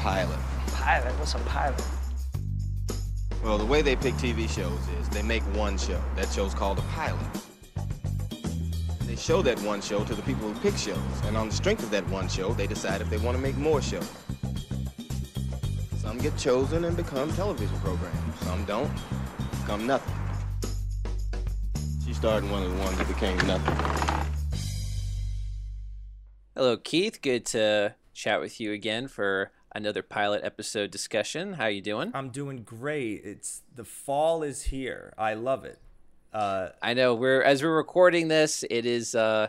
pilot. Pilot? What's a pilot? Well, the way they pick TV shows is they make one show. That show's called a pilot. They show that one show to the people who pick shows, and on the strength of that one show, they decide if they want to make more shows. Some get chosen and become television programs. Some don't, become nothing. She started one of the ones that became nothing. Hello, Keith. Good to chat with you again for another pilot episode discussion. How are you doing? I'm doing great. It's the fall is here. I love it. Uh, I know we're as we're recording this, it is uh,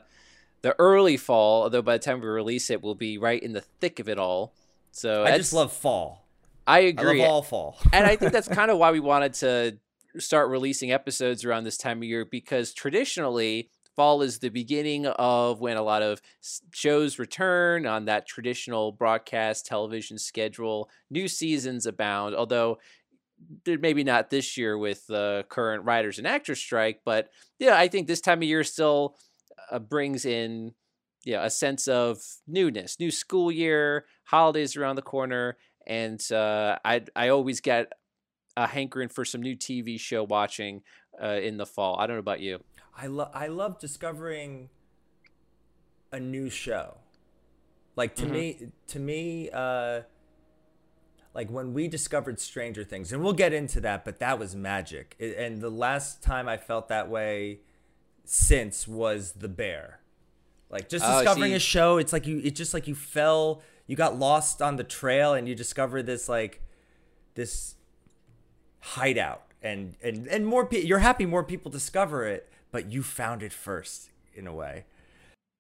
the early fall. Although by the time we release it, we'll be right in the thick of it all. So I just love fall. I agree. I love all fall, and I think that's kind of why we wanted to start releasing episodes around this time of year because traditionally fall is the beginning of when a lot of shows return on that traditional broadcast television schedule. New seasons abound, although maybe not this year with the current writers and actors strike, but yeah, I think this time of year still uh, brings in yeah a sense of newness, new school year, holidays around the corner, and uh, I I always get a hankering for some new TV show watching uh, in the fall. I don't know about you. I love I love discovering a new show. Like to mm-hmm. me to me uh like when we discovered Stranger Things, and we'll get into that, but that was magic. and the last time I felt that way since was The Bear. Like just oh, discovering a show, it's like you, it's just like you fell, you got lost on the trail, and you discover this like this hideout, and and and more. Pe- you're happy more people discover it, but you found it first in a way.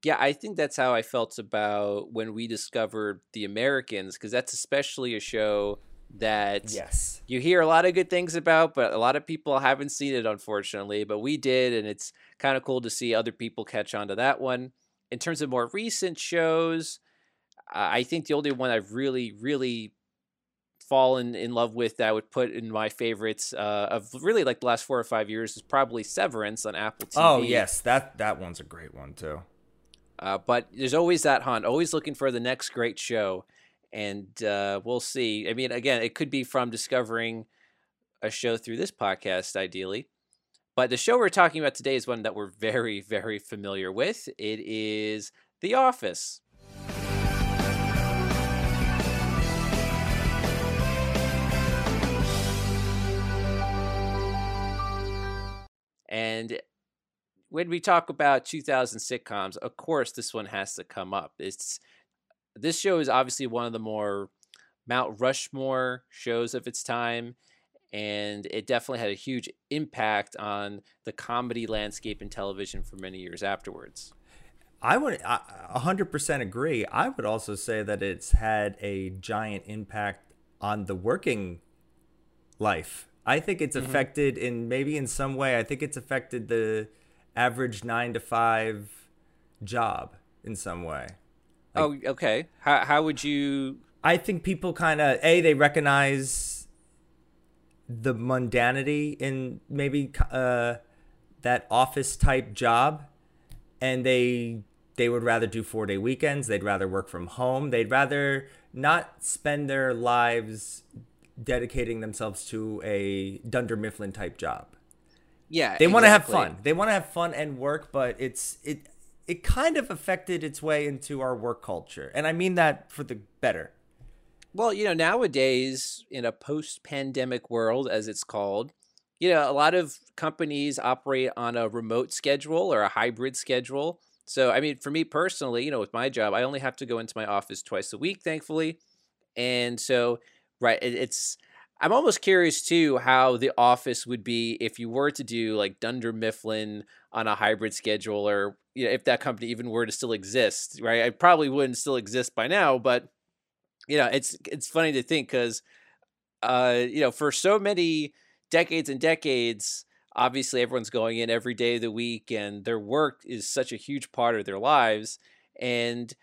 Yeah, I think that's how I felt about when we discovered The Americans, because that's especially a show that yes you hear a lot of good things about, but a lot of people haven't seen it, unfortunately. But we did, and it's kind of cool to see other people catch on to that one. In terms of more recent shows, I think the only one I've really, really fallen in love with that I would put in my favorites uh, of really like the last four or five years is probably Severance on Apple TV. Oh yes, that that one's a great one too. Uh, but there's always that hunt, always looking for the next great show, and uh, we'll see. I mean, again, it could be from discovering a show through this podcast, ideally. But the show we're talking about today is one that we're very, very familiar with. It is The Office. When we talk about 2000 sitcoms, of course, this one has to come up. It's this show is obviously one of the more Mount Rushmore shows of its time, and it definitely had a huge impact on the comedy landscape in television for many years afterwards. I would a hundred percent agree. I would also say that it's had a giant impact on the working life I think it's mm-hmm. affected in maybe in some way. I think it's affected the average nine to five job in some way. Like, oh, okay. How how would you? I think people kind of a they recognize the mundanity in maybe uh, that office type job, and they they would rather do four day weekends. They'd rather work from home. They'd rather not spend their lives dedicating themselves to a Dunder Mifflin type job. Yeah, they exactly. want to have fun. They want to have fun and work, but it's it it kind of affected its way into our work culture, and I mean that for the better. Well, you know, nowadays in a post-pandemic world, as it's called, you know, a lot of companies operate on a remote schedule or a hybrid schedule. So, I mean, for me personally, you know, with my job, I only have to go into my office twice a week, thankfully. And so right? It, it's I'm almost curious too how the office would be if you were to do like Dunder Mifflin on a hybrid schedule, or you know, if that company even were to still exist, right? It probably wouldn't still exist by now, but you know, it's it's funny to think because, uh, you know, for so many decades and decades, obviously everyone's going in every day of the week, and their work is such a huge part of their lives, and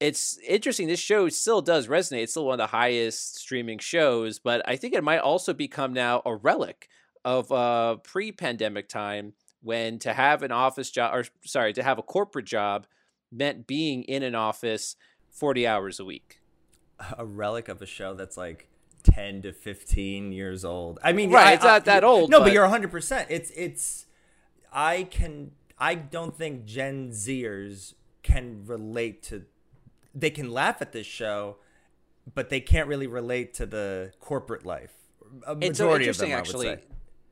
it's interesting. This show still does resonate. It's still one of the highest streaming shows, but I think it might also become now a relic of uh, pre-pandemic time when to have an office job, or sorry, to have a corporate job meant being in an office forty hours a week. a relic of a show that's like 10 to 15 years old. I mean, Right, I- it's not I- that old, No, but, but- you're 100%. It's it's I can I don't think Gen Zers can relate to they can laugh at this show, but they can't really relate to the corporate life. A It's so majority of interesting, them, actually. say.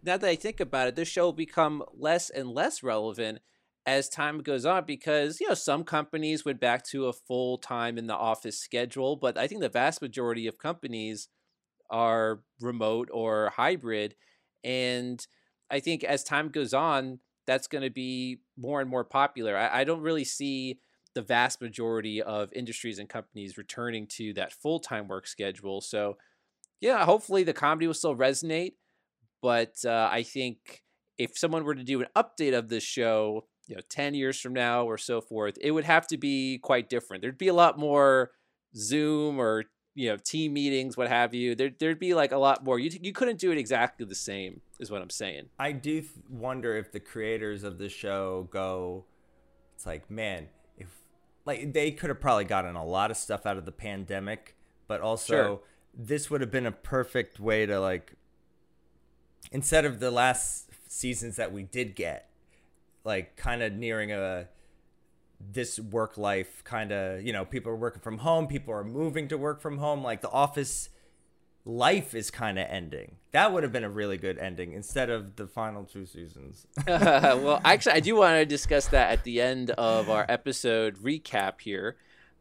Now that I think about it, this show will become less and less relevant as time goes on because you know some companies went back to a full time in the office schedule, but I think the vast majority of companies are remote or hybrid, and I think as time goes on, that's going to be more and more popular. I, I don't really see the vast majority of industries and companies returning to that full time work schedule. So, yeah, hopefully the comedy will still resonate. But uh, I think if someone were to do an update of this show, you know, 10 years from now or so forth, it would have to be quite different. There'd be a lot more Zoom or, you know, team meetings, what have you. There, there'd be like a lot more. You, you couldn't do it exactly the same, is what I'm saying. I do th- wonder if the creators of the show go, it's like, man, like they could have probably gotten a lot of stuff out of the pandemic, but also Sure. this would have been a perfect way to like, instead of the last seasons that we did get, like kind of nearing a this work life kind of you know people are working from home people are moving to work from home like the office life is kind of ending. That would have been a really good ending instead of the final two seasons. well, actually, I do want to discuss that at the end of our episode recap here.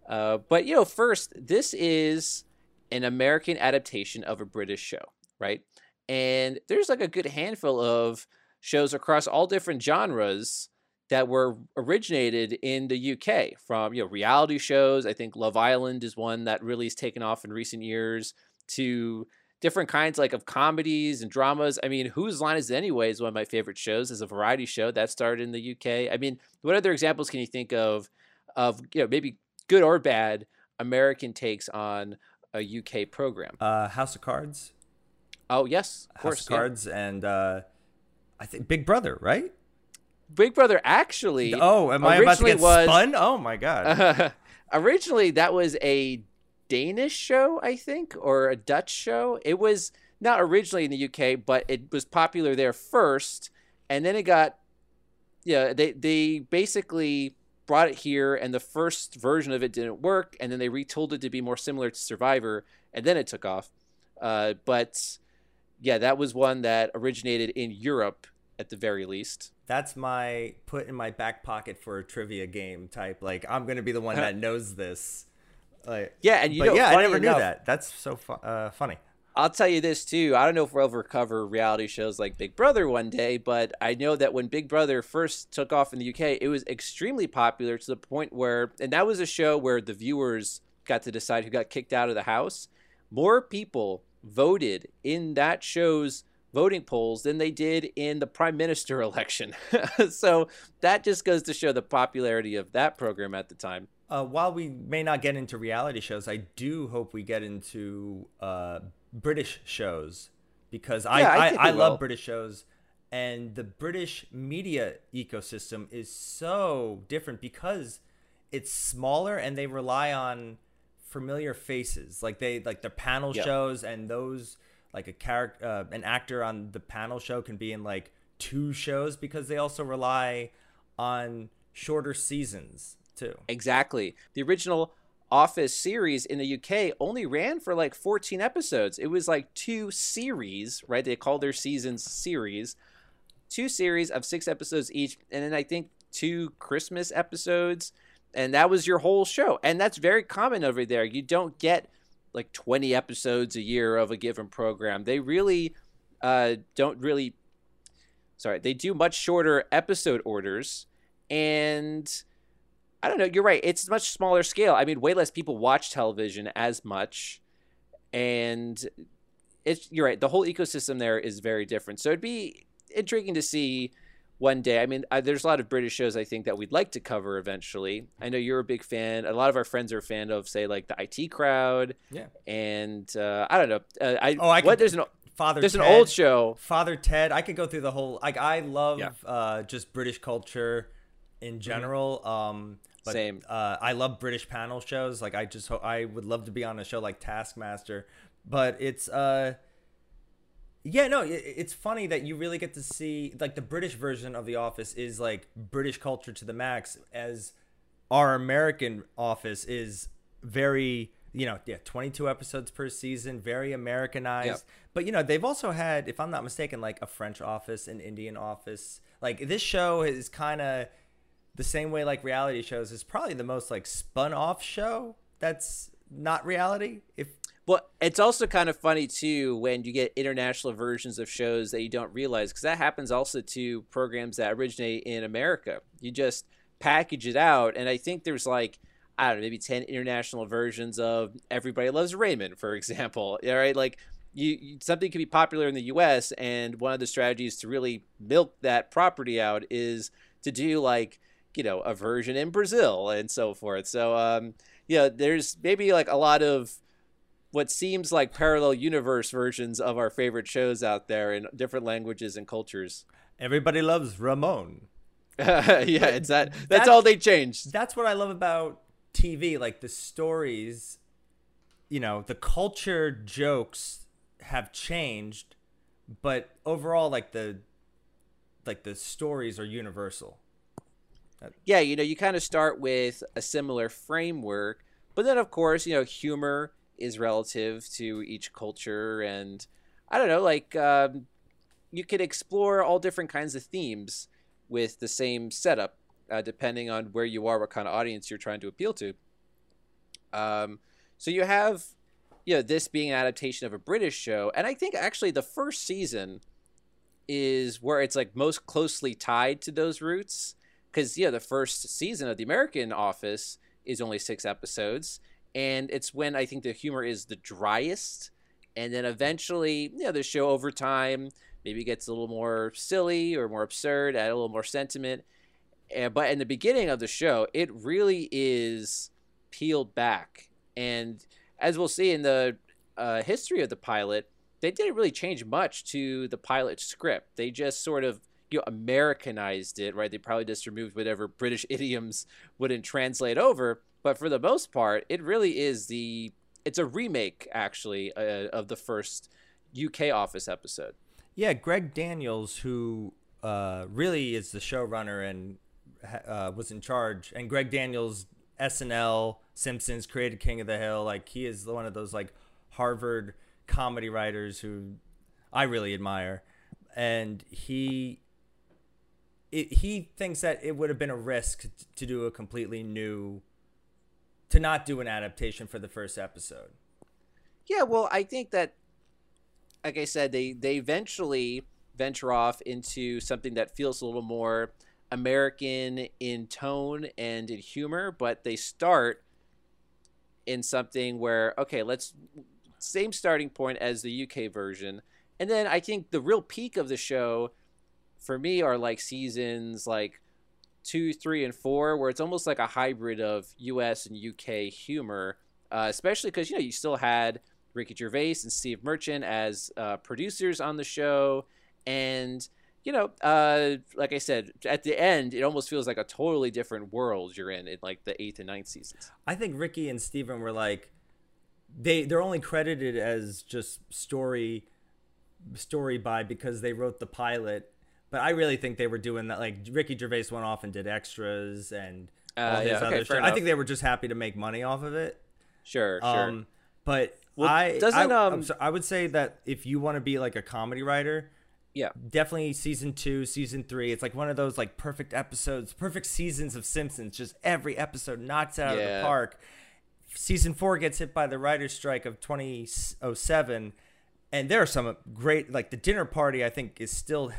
Uh, but, you know, first, this is an American adaptation of a British show, right? And there's like a good handful of shows across all different genres that were originated in the UK from, you know, reality shows. I think Love Island is one that really has taken off in recent years to different kinds like of comedies and dramas. I mean, Whose Line Is It Anyway is one of my favorite shows as a variety show that started in the UK. I mean, what other examples can you think of of you know maybe good or bad American takes on a UK program? Uh, House of Cards, Oh yes, of House course. of yeah. Cards, and uh, I think Big Brother, right? Big Brother actually. Oh, am I about to get was- spun? Oh my god! originally that was a Danish show, I think, or a Dutch show. It was not originally in the UK, but it was popular there first, and then it got yeah, they they basically brought it here and the first version of it didn't work and then they retooled it to be more similar to Survivor and then it took off. Uh, but yeah, that was one that originated in Europe at the very least. That's my put in my back pocket for a trivia game type. Like I'm gonna be the one that knows this. Like, Yeah, and you know, yeah, I never knew enough- that. That's so fu- uh, funny. I'll tell you this too. I don't know if we'll ever cover reality shows like Big Brother one day, but I know that when Big Brother first took off in the UK, it was extremely popular to the point where, and that was a show where the viewers got to decide who got kicked out of the house. More people voted in that show's voting polls than they did in the prime minister election. so that just goes to show the popularity of that program at the time. Uh, while we may not get into reality shows, I do hope we get into uh, British shows because I, Yeah, I I, I, love. British shows, and the British media ecosystem is so different because it's smaller and they rely on familiar faces. Like they like the panel Yep. shows and those like a character, uh, an actor on the panel show can be in like two shows because they also rely on shorter seasons too. Exactly. The original Office series in the UK only ran for like 14 episodes. It was like two series, right? They call their seasons series. Two series of six episodes each, and then I think two Christmas episodes, and that was your whole show. And that's very common over there. You don't get like 20 episodes a year of a given program. They really uh, don't really sorry, they do much shorter episode orders and I don't know, you're right. It's much smaller scale. I mean, way less people watch television as much and it's you're right. The whole ecosystem there is very different. So it'd be intriguing to see one day. I mean, I, there's a lot of British shows I think that we'd like to cover eventually. I know you're a big fan. A lot of our friends are a fan of, say, like the IT Crowd, Yeah. and uh, I don't know. Uh, I Oh, I what could- there's an Father there's an old show. Father Ted. I could go through the whole like I love Yeah. uh just British culture in general. Um But, Same. Uh, I love British panel shows. Like I just ho- I would love to be on a show like Taskmaster, but it's uh yeah, no, it, it's funny that you really get to see like the British version of The Office is like British culture to the max, as our American Office is very, you know, yeah, 22 episodes per season, very Americanized. Yep. But you know, they've also had, if I'm not mistaken, like a French Office, an Indian Office. Like this show is kind of the same way like reality shows is probably the most like spun off show that's not reality. If Well, it's also kind of funny too when you get international versions of shows that you don't realize because that happens also to programs that originate in America. You just package it out, and I think there's like I don't know, maybe ten international versions of Everybody Loves Raymond, for example. All right, like you something can be popular in the U.S. and one of the strategies to really milk that property out is to do like you know a version in Brazil and so forth. So um, yeah, there's maybe like a lot of what seems like parallel universe versions of our favorite shows out there in different languages and cultures. everybody loves Ramon. yeah, it's that. That's, That's- all they changed. that's what I love about TV. Like the stories, you know, the culture jokes have changed, but overall, like the like the stories are universal. Yeah, you know, you kind of start with a similar framework, but then of course, you know, humor is relative to each culture, and I don't know, like um, you could explore all different kinds of themes with the same setup, uh, depending on where you are, what kind of audience you're trying to appeal to. Um, so you have, you know, this being an adaptation of a British show, and I think actually the first season is where it's like most closely tied to those roots, because yeah, the first season of the American Office is only six episodes, and it's when I think the humor is the driest, and then eventually, you know, the show over time maybe gets a little more silly or more absurd, add a little more sentiment. And, but in the beginning of the show, it really is peeled back. And as we'll see in the uh, history of the pilot, they didn't really change much to the pilot script. They just sort of you know Americanized it, right? They probably just removed whatever British idioms wouldn't translate over. But for the most part, it really is the it's a remake actually uh, of the first UK Office episode. Yeah, Greg Daniels, who uh, really is the showrunner and uh, was in charge, and Greg Daniels, SNL, Simpsons, created King of the Hill. Like he is one of those like Harvard comedy writers who I really admire, and he. It, he thinks that it would have been a risk to do a completely new, to not do an adaptation for the first episode. Yeah, well, I think that, like I said, they they eventually venture off into something that feels a little more American in tone and in humor, but they start in something where okay, let's same starting point as the UK version, and then I think the real peak of the show for me are like seasons like two, three, and four, where it's almost like a hybrid of US and UK humor, uh, especially because you know you still had Ricky Gervais and Steve Merchant as uh, producers on the show, and you know, uh, like I said, at the end, it almost feels like a totally different world you're in in like the eighth and ninth seasons. I think Ricky and Steven were like they they're only credited as just story story by because they wrote the pilot. But I really think they were doing that. Like Ricky Gervais went off and did extras and all Uh, his yeah, other okay, fair I think they were just happy to make money off of it. Sure, sure. Um, but Well, I doesn't, I, um, I'm so- I would say that if you want to be like a comedy writer, yeah, definitely season two, season three. It's like one of those like perfect episodes, perfect seasons of Simpsons. Just every episode knocks it out of the park. Season four gets hit by the writer's strike of 2007, and there are some great like the dinner party. I think is still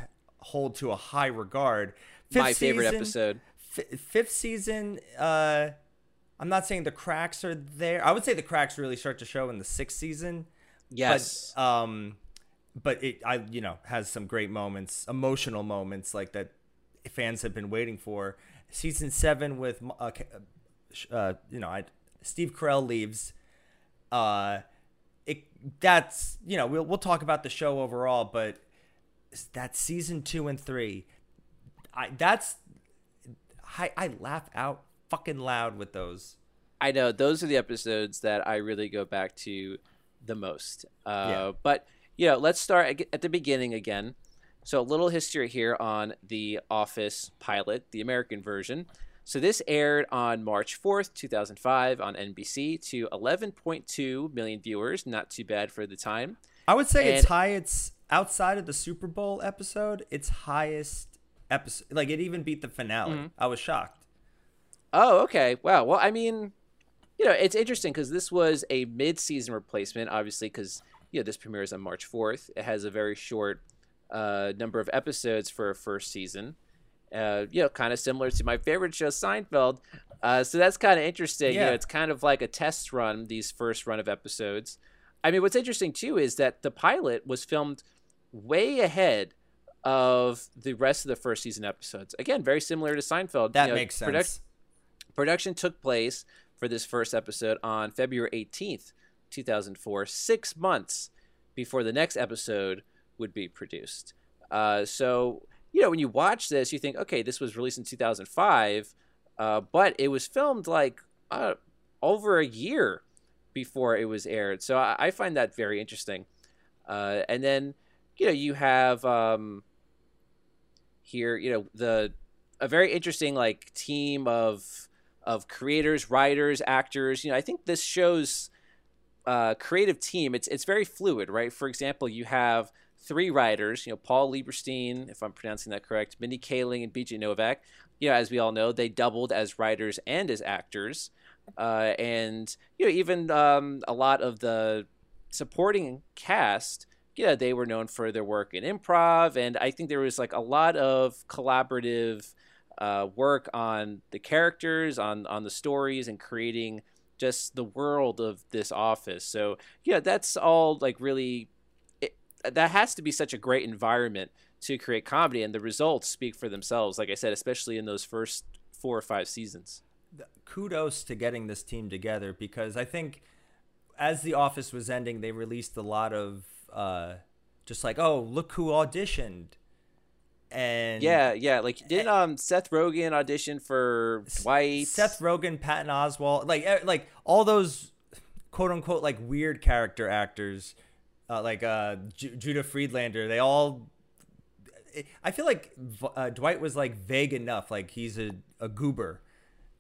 hold to a high regard. my favorite season- episode. fi- fifth season. Uh, I'm not saying the cracks are there. I would say the cracks really start to show in the sixth season. Yes. But, um, but it, I, you know, has some great moments, emotional moments like that fans have been waiting for. Season seven with, uh, uh, you know, I, Steve Carell leaves. Uh, it that's you know we'll we'll talk about the show overall, but that season two and three, I that's I I laugh out fucking loud with those. I know those are the episodes that I really go back to the most. Uh, Yeah. But you know, let's start at the beginning again. So a little history here on the Office pilot, the American version. So this aired on March 4th, 2005 on NBC to 11.2 million viewers. Not too bad for the time. I would say it's high. It's outside of the Super Bowl episode. It's highest episode. Like it even beat the finale. Mm-hmm. I was shocked. Oh, okay. Wow. Well, I mean, you know, it's interesting because this was a mid-season replacement, obviously, because you know this premieres on March fourth. It has a very short uh, number of episodes for a first season. Uh, you know, kind of similar to my favorite show, Seinfeld. Uh, so that's kind of interesting. You Yeah. know, it's kind of like a test run. These first run of episodes. I mean, what's interesting too is that the pilot was filmed way ahead of the rest of the first season episodes. Again, very similar to Seinfeld. That You know, makes sense. produc- production took place for this first episode on February 18th, 2004, six months before the next episode would be produced. Uh, so, you know, when you watch this, you think, okay, this was released in 2005, uh, but it was filmed like uh, over a year before it was aired. So I, I find that very interesting. Uh, and then, you know, you have um, here, you know, the a very interesting like team of of creators, writers, actors. You know, I think this shows uh, creative team. It's it's very fluid, right? For example, you have three writers. You know, Paul Lieberstein, if I'm pronouncing that correct, Mindy Kaling, and B.J. Novak. You know, as we all know, they doubled as writers and as actors. Uh, and you know, even um, a lot of the supporting cast yeah, they were known for their work in improv, and I think there was like a lot of collaborative uh, work on the characters, on on the stories, and creating just the world of this office. So yeah, that's all like really. It, that has to be such a great environment to create comedy, and the results speak for themselves. Like I said, especially in those first four or five seasons. kudos to getting this team together because I think as the office was ending, they released a lot of uh, just like, oh, look who auditioned, and Yeah, yeah. Like did um Seth Rogen audition for Dwight? Seth Rogen, Patton Oswalt, like eh, like all those quote unquote like weird character actors, uh, like uh, Ju- Judah Friedlander. They all. I feel like uh, Dwight was like vague enough, like he's a, a goober,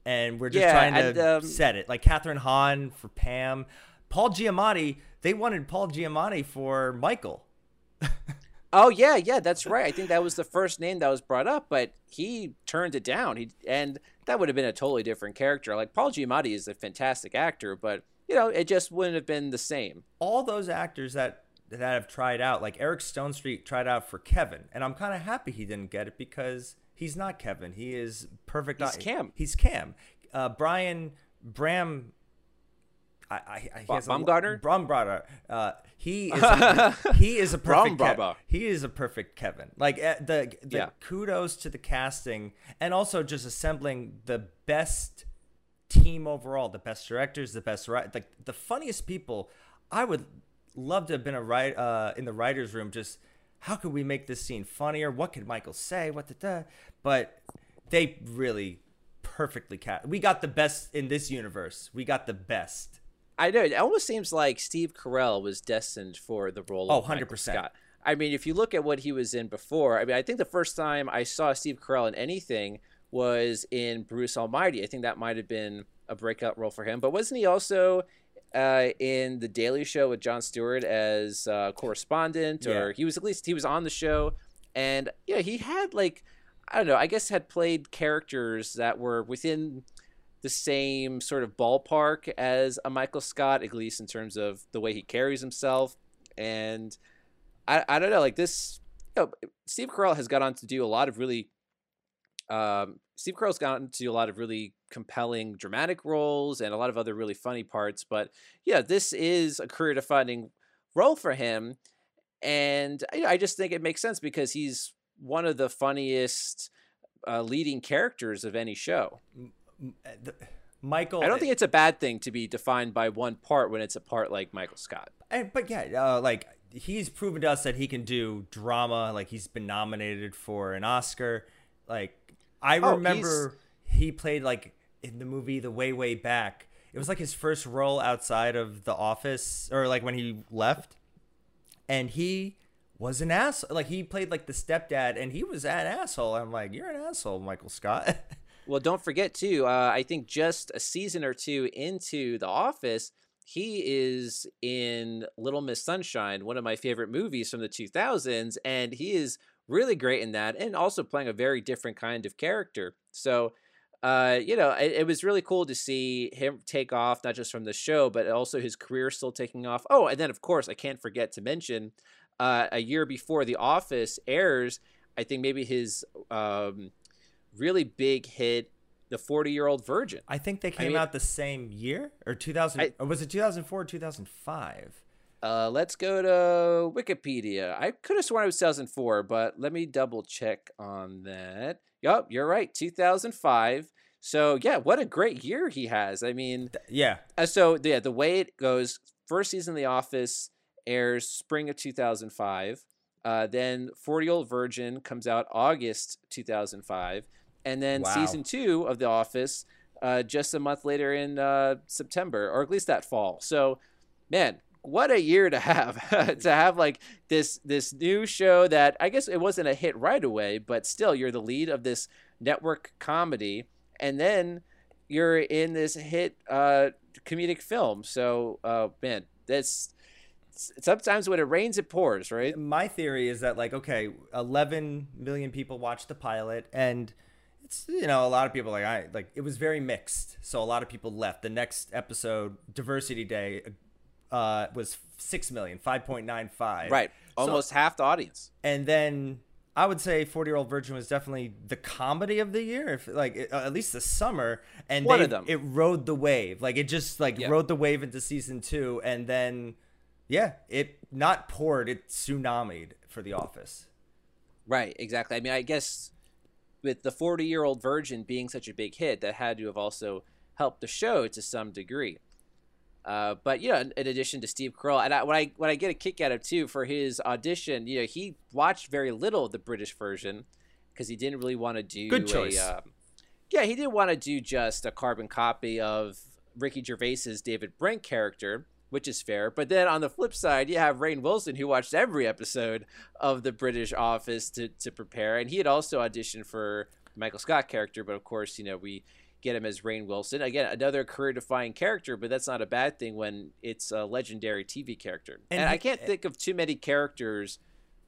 and we're just Yeah, trying to and, um, set it. Like Kathryn Hahn for Pam, Paul Giamatti. They wanted Paul Giamatti for Michael. Oh yeah, yeah, that's right. I think that was the first name that was brought up, but he turned it down. He and that would have been a totally different character. Like Paul Giamatti is a fantastic actor, but you know, it just wouldn't have been the same. all those actors that that have tried out, like Eric Stonestreet tried out for Kevin, and I'm kind of happy he didn't get it because he's not Kevin. He is perfect. He's Cam. He's Cam. Uh, Brian Bram. I, I, I he has a- Baumgartner? Baumgartner. Uh, he is a, he is a perfect Kev- Baumgartner. he is a perfect Kevin. Like uh, the the Yeah. kudos to the casting and also just assembling the best team overall, the best directors, the best right, like the funniest people. I would love to have been a write uh, in the writers' room. Just how could we make this scene funnier? What could Michael say? What the da? But they really perfectly cast. We got the best in this universe. We got the best. I know it almost seems like Steve Carell was destined for the role Oh, of 100%. Scott. I mean, if you look at what he was in before, I mean, I think the first time I saw Steve Carell in anything was in Bruce Almighty. I think that might have been a breakout role for him. But wasn't he also uh, in the Daily Show with Jon Stewart as uh, correspondent? Or he was at least he was on the show, and yeah, he had like I don't know. I guess had played characters that were within the same sort of ballpark as a Michael Scott, at least in terms of the way he carries himself. And I, I don't know, like this, you know, Steve Carell has got on to do a lot of really, um, Steve Carell's gotten to do a lot of really compelling dramatic roles and a lot of other really funny parts. But yeah, this is a career defining role for him. And I, I just think it makes sense because he's one of the funniest uh, leading characters of any show. The- Michael. I don't think it's a bad thing to be defined by one part when it's a part like Michael Scott. And, but yeah, uh, like he's proven to us that he can do drama. Like he's been nominated for an Oscar. Like I Oh, remember he played like in the movie The Way Way Back. It was like his first role outside of The Office, or like when he left, and he was an ass. Like he played like the stepdad, and he was an asshole. I'm like, you're an asshole, Michael Scott. Well, don't forget too. Uh, I think just a season or two into The Office, he is in Little Miss Sunshine, one of my favorite movies from the 2000s, and he is really great in that, and also playing a very different kind of character. So, uh, you know, it, it was really cool to see him take off, not just from the show, but also his career still taking off. Oh, and then of course, I can't forget to mention, uh, a year before The Office airs, I think maybe his um, really big hit, The 40 Year Old Virgin. I think they came mean- out the same year, or 2000. I- or was it 2004 or 2005? Uh, let's go to Wikipedia. I could have sworn it was 2004, but let me double check on that. Yup, you're right, 2005. So yeah, what a great year he has. I mean, Yeah, uh, so yeah, the way it goes, first season of The Office airs spring of 2005. Uh, then 40 Year Old Virgin comes out August 2005, and then Wow. season two of The Office uh, just a month later in uh, September, or at least that fall. So, man, what a year to have to have like this this new show that I guess it wasn't a hit right away, but still you're the lead of this network comedy, and then you're in this hit uh, comedic film. So, uh, man, that's sometimes when it rains, it pours, right? my theory is that like okay 11 million people watched the pilot and it's you know a lot of people like i like it was very mixed. So a lot of people left. The next episode diversity day uh was 6 million 5.95 Right, So- almost half the audience. and then i would say 40 year old virgin was definitely the comedy of the year if like it- uh, at least the summer. And One they, of them. it rode the wave. Like it just like Yeah. rode the wave into season two. And then yeah it not poured. It tsunamied for the office. Right, exactly. I mean, I guess with the 40 year old virgin being such a big hit, that had to have also helped the show to some degree. Uh, but you know, in, in addition to Steve Carell, and I, what I what I get a kick out of too for his audition, you know, he watched very little of the British version because he didn't really want to do Good choice. A, um, yeah, he didn't want to do just a carbon copy of Ricky Gervais's David Brent character, which is fair. But then on the flip side, you have Rainn Wilson who watched every episode of the British Office to to prepare, and he had also auditioned for the Michael Scott character. But of course, you know we get him as Rainn Wilson again, another career-defining character. But that's not a bad thing when it's a legendary TV character. And And, I can't think of too many characters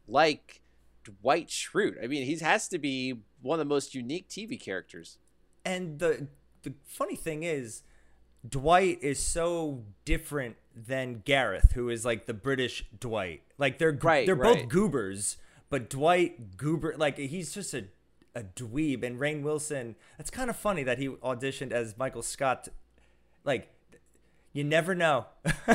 like Dwight Schrute. I mean, he has to be one of the most unique TV characters. and the the funny thing is dwight is so different than gareth who is like the british dwight like they're Right, they're right. both goobers but dwight goober like he's just a a dweeb and rainn wilson that's kind of funny that he auditioned as michael scott like you never know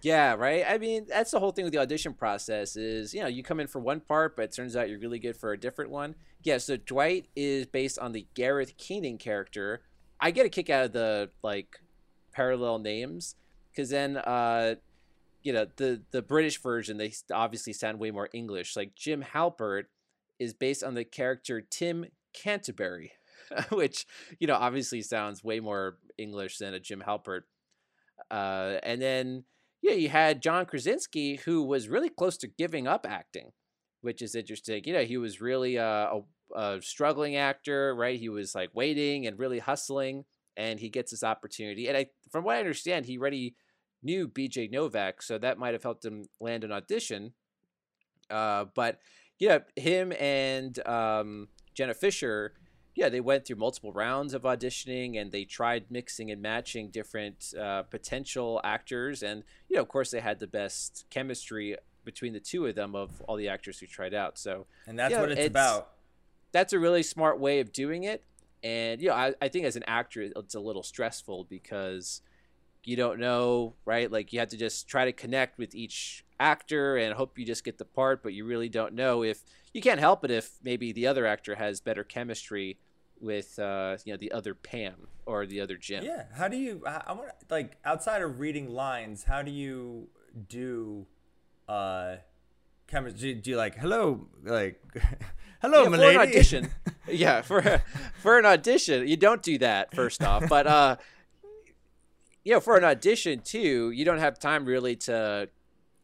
Yeah, right. I mean, that's the whole thing with the audition process is, you know, you come in for one part, but it turns out you're really good for a different one. Yeah, so Dwight is based on the Gareth Keenan character. I get a kick out of the like parallel names because then, uh, you know, the the British version they obviously sound way more English. Like Jim Halpert is based on the character Tim Canterbury, which you know obviously sounds way more English than a Jim Halpert. Uh, and then yeah, you had John Krasinski, who was really close to giving up acting, which is interesting. You know, he was really a, a, a struggling actor, right? He was like waiting and really hustling, and he gets this opportunity. And I, from what I understand, he already knew B.J. Novak, so that might have helped him land an audition. Uh, but yeah, him and um, Jenna Fischer, yeah, they went through multiple rounds of auditioning and they tried mixing and matching different uh, potential actors. And, you know, of course, they had the best chemistry between the two of them of all the actors who tried out. So and that's Yeah, what it's, it's- about that's a really smart way of doing it. And, you know, I, I think as an actor, it's a little stressful because you don't know, right? Like you have to just try to connect with each actor and hope you just get the part, but you really don't know if you can't help it if maybe the other actor has better chemistry with uh, you know the other Pam or the other Jim. Yeah. How do you? I I want like outside of reading lines. How do you do? Uh, chemistry. Do, do you like hello? Like hello, Yeah, for an audition. yeah, for for an audition, you don't do that first off. But uh, you know, for an audition too, you don't have time really to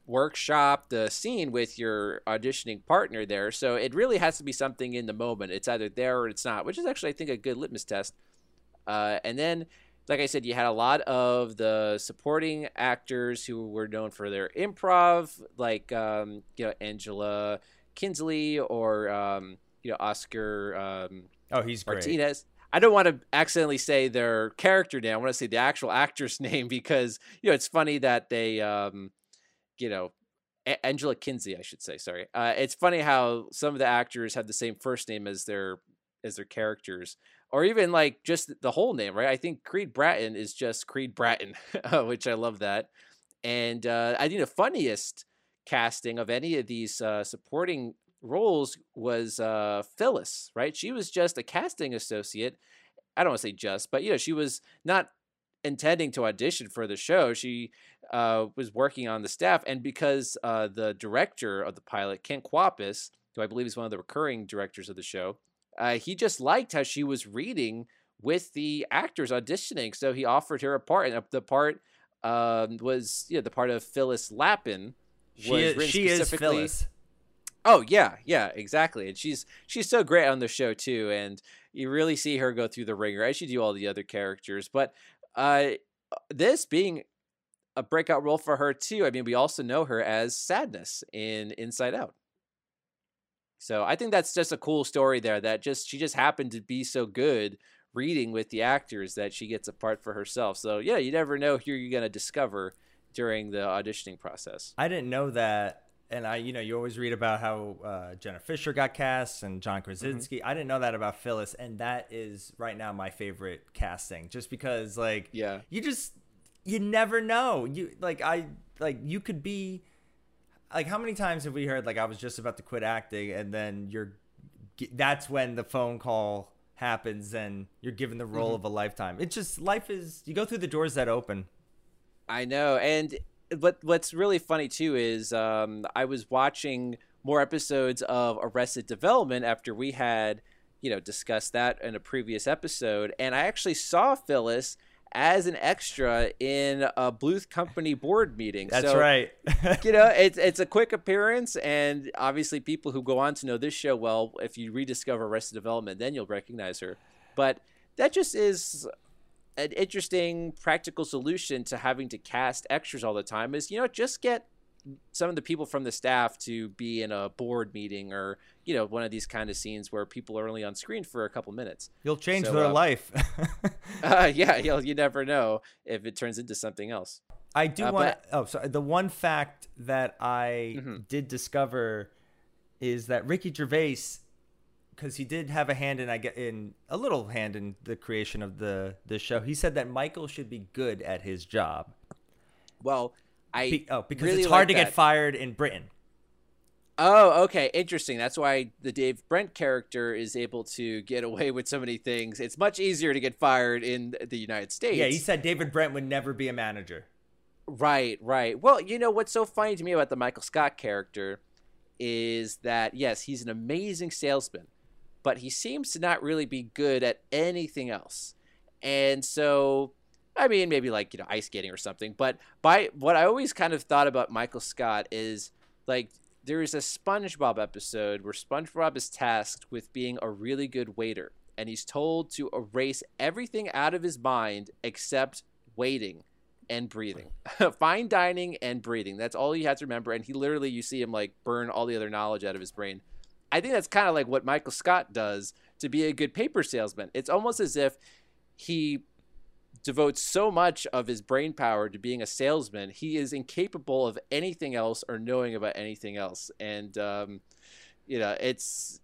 workshop the scene with your auditioning partner there. So it really has to be something in the moment. It's either there or it's not, which is actually I think a good litmus test. Uh, and then, like I said, you had a lot of the supporting actors who were known for their improv, like um, you know Angela Kinsley or um, you know Oscar. Um, oh, he's great. I don't want to accidentally say their character name. I want to say the actual actress name because you know it's funny that they, um, you know, A- Angela Kinsey, I should say. Sorry, uh, it's funny how some of the actors have the same first name as their as their characters, or even like just the whole name, right? I think Creed Bratton is just Creed Bratton, which I love that. And uh, I think the funniest casting of any of these uh, supporting roles was uh, Phyllis, right? She was just a casting associate. I don't want to say just, but you know, she was not intending to audition for the show. She uh, was working on the staff, and because uh, the director of the pilot, Ken Kwapis, who I believe is one of the recurring directors of the show, uh, he just liked how she was reading with the actors auditioning, so he offered her a part, and the part um, was you know the part of Phyllis Lapin. Was She is, she is Phyllis. Oh yeah, yeah, exactly. And she's she's so great on the show too, and you really see her go through the ringer as you do all the other characters. But uh, this being a breakout role for her too. I mean, we also know her as Sadness in Inside Out. So I think that's just a cool story there. That just she just happened to be so good reading with the actors that she gets a part for herself. So yeah, you never know who you're gonna discover during the auditioning process. I didn't know that and I, you know, you always read about how uh, Jenna Fischer got cast and John mm-hmm. Krasinski. Mm-hmm. I didn't know that about Phyllis, and that is right now my favorite casting, just because, like, yeah, you just you never know. You like I like you could be like how many times have we heard like I was just about to quit acting, and then you're that's when the phone call happens and you're given the role mm-hmm. of a lifetime. It's just life is you go through the doors that open. I know, and what what's really funny too is um, I was watching more episodes of Arrested Development after we had you know discussed that in a previous episode, and I actually saw Phyllis as an extra in a Bluth Company board meeting. That's so, right. you know, it's it's a quick appearance, and obviously, people who go on to know this show well, if you rediscover Arrested Development, then you'll recognize her. But that just is an interesting practical solution to having to cast extras all the time is you know just get some of the people from the staff to be in a board meeting or you know one of these kind of scenes where people are only on screen for a couple minutes. You'll change so, their uh, life. Uh, yeah you you never know if it turns into something else. I do uh, want but, oh sorry the one fact that i mm-hmm. did discover is that ricky gervais because he did have a hand in I get in a little hand in the creation of the the show. He said that Michael should be good at his job. Well, I be, oh because really it's hard like to that. get fired in Britain. Oh, okay, interesting. That's why the Dave Brent character is able to get away with so many things. It's much easier to get fired in the United States. Yeah, he said David Brent would never be a manager. Right, right. Well, you know what's so funny to me about the Michael Scott character is that yes, he's an amazing salesman but he seems to not really be good at anything else. And so, I mean, maybe like, you know, ice skating or something. But by what I always kind of thought about Michael Scott is like, there is a SpongeBob episode where SpongeBob is tasked with being a really good waiter. And he's told to erase everything out of his mind except waiting and breathing. Fine dining and breathing. That's all you have to remember. And he literally, you see him like burn all the other knowledge out of his brain. I think that's kind of like what Michael Scott does to be a good paper salesman. It's almost as if he devotes so much of his brain power to being a salesman, he is incapable of anything else or knowing about anything else. And um, you know, it's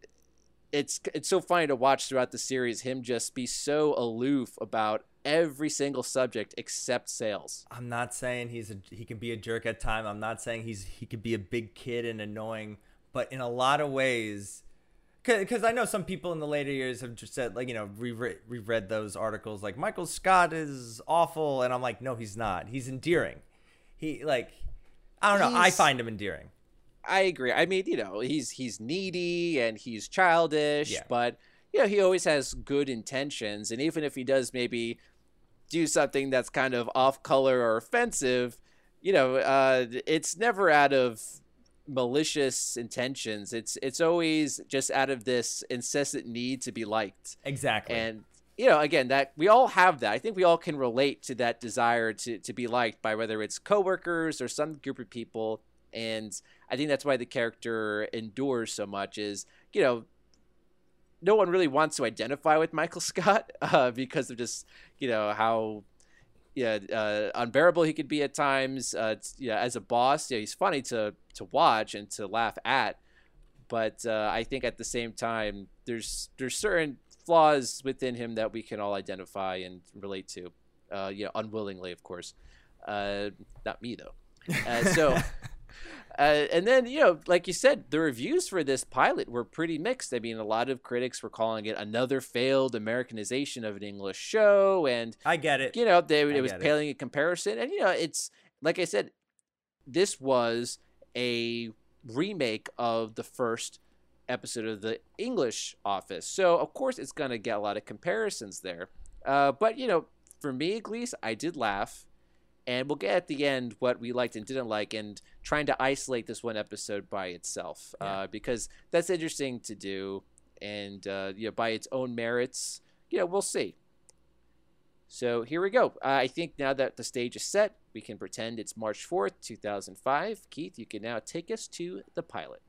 it's it's so funny to watch throughout the series him just be so aloof about every single subject except sales. I'm not saying he's a, he can be a jerk at time. I'm not saying he's he could be a big kid and annoying but in a lot of ways because I know some people in the later years have just said like you know reread, reread those articles like Michael Scott is awful and I'm like no he's not. He's endearing. He like I don't know. He's, I find him endearing. I agree. I mean you know he's he's needy and he's childish yeah. but you know, he always has good intentions, and even if he does maybe do something that's kind of off color or offensive, you know, uh, it's never out of malicious intentions. It's it's always just out of this incessant need to be liked. Exactly. And you know, again, that we all have that. I think we all can relate to that desire to to be liked by whether it's coworkers or some group of people. And I think that's why the character endures so much. Is you know, no one really wants to identify with Michael Scott uh, because of just you know how yeah uh, unbearable he could be at times. Uh, yeah, as a boss, yeah, he's funny to to watch and to laugh at. But uh, I think at the same time, there's there's certain flaws within him that we can all identify and relate to. Uh, you know, unwillingly, of course. Uh, not me though. Uh, so. Uh, and then, you know, like you said, the reviews for this pilot were pretty mixed. I mean, a lot of critics were calling it another failed Americanization of an English show, and I get it. You know, they, it was get it. paling in comparison, and you know, it's like I said, this was a remake of the first episode of the English Office, so of course it's going to get a lot of comparisons there. Uh, but you know, for me at least, I did laugh and we'll get at the end what we liked and didn't like and trying to isolate this one episode by itself Yeah. uh, because that's interesting to do and uh, you know by its own merits you know we'll see so here we go uh, i think now that the stage is set we can pretend it's march 4th 2005 keith you can now take us to the pilot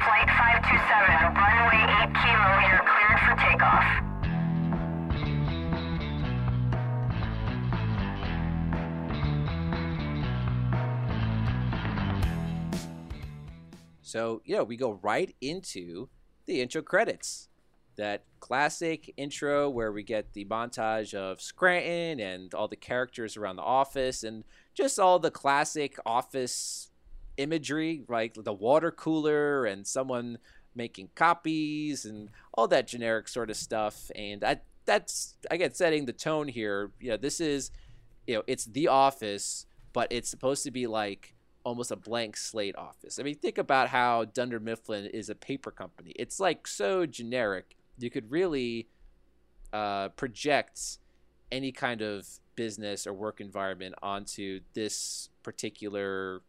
Flight 527, runway 8 kilo, you're cleared for takeoff. So, you know, we go right into the intro credits. That classic intro where we get the montage of Scranton and all the characters around the office and just all the classic office imagery, like the water cooler and someone making copies and all that generic sort of stuff. And that that's again setting the tone here. You know, this is you know, it's the office, but it's supposed to be like almost a blank slate office. I mean, think about how Dunder Mifflin is a paper company. It's like so generic. You could really uh, project any kind of business or work environment onto this particular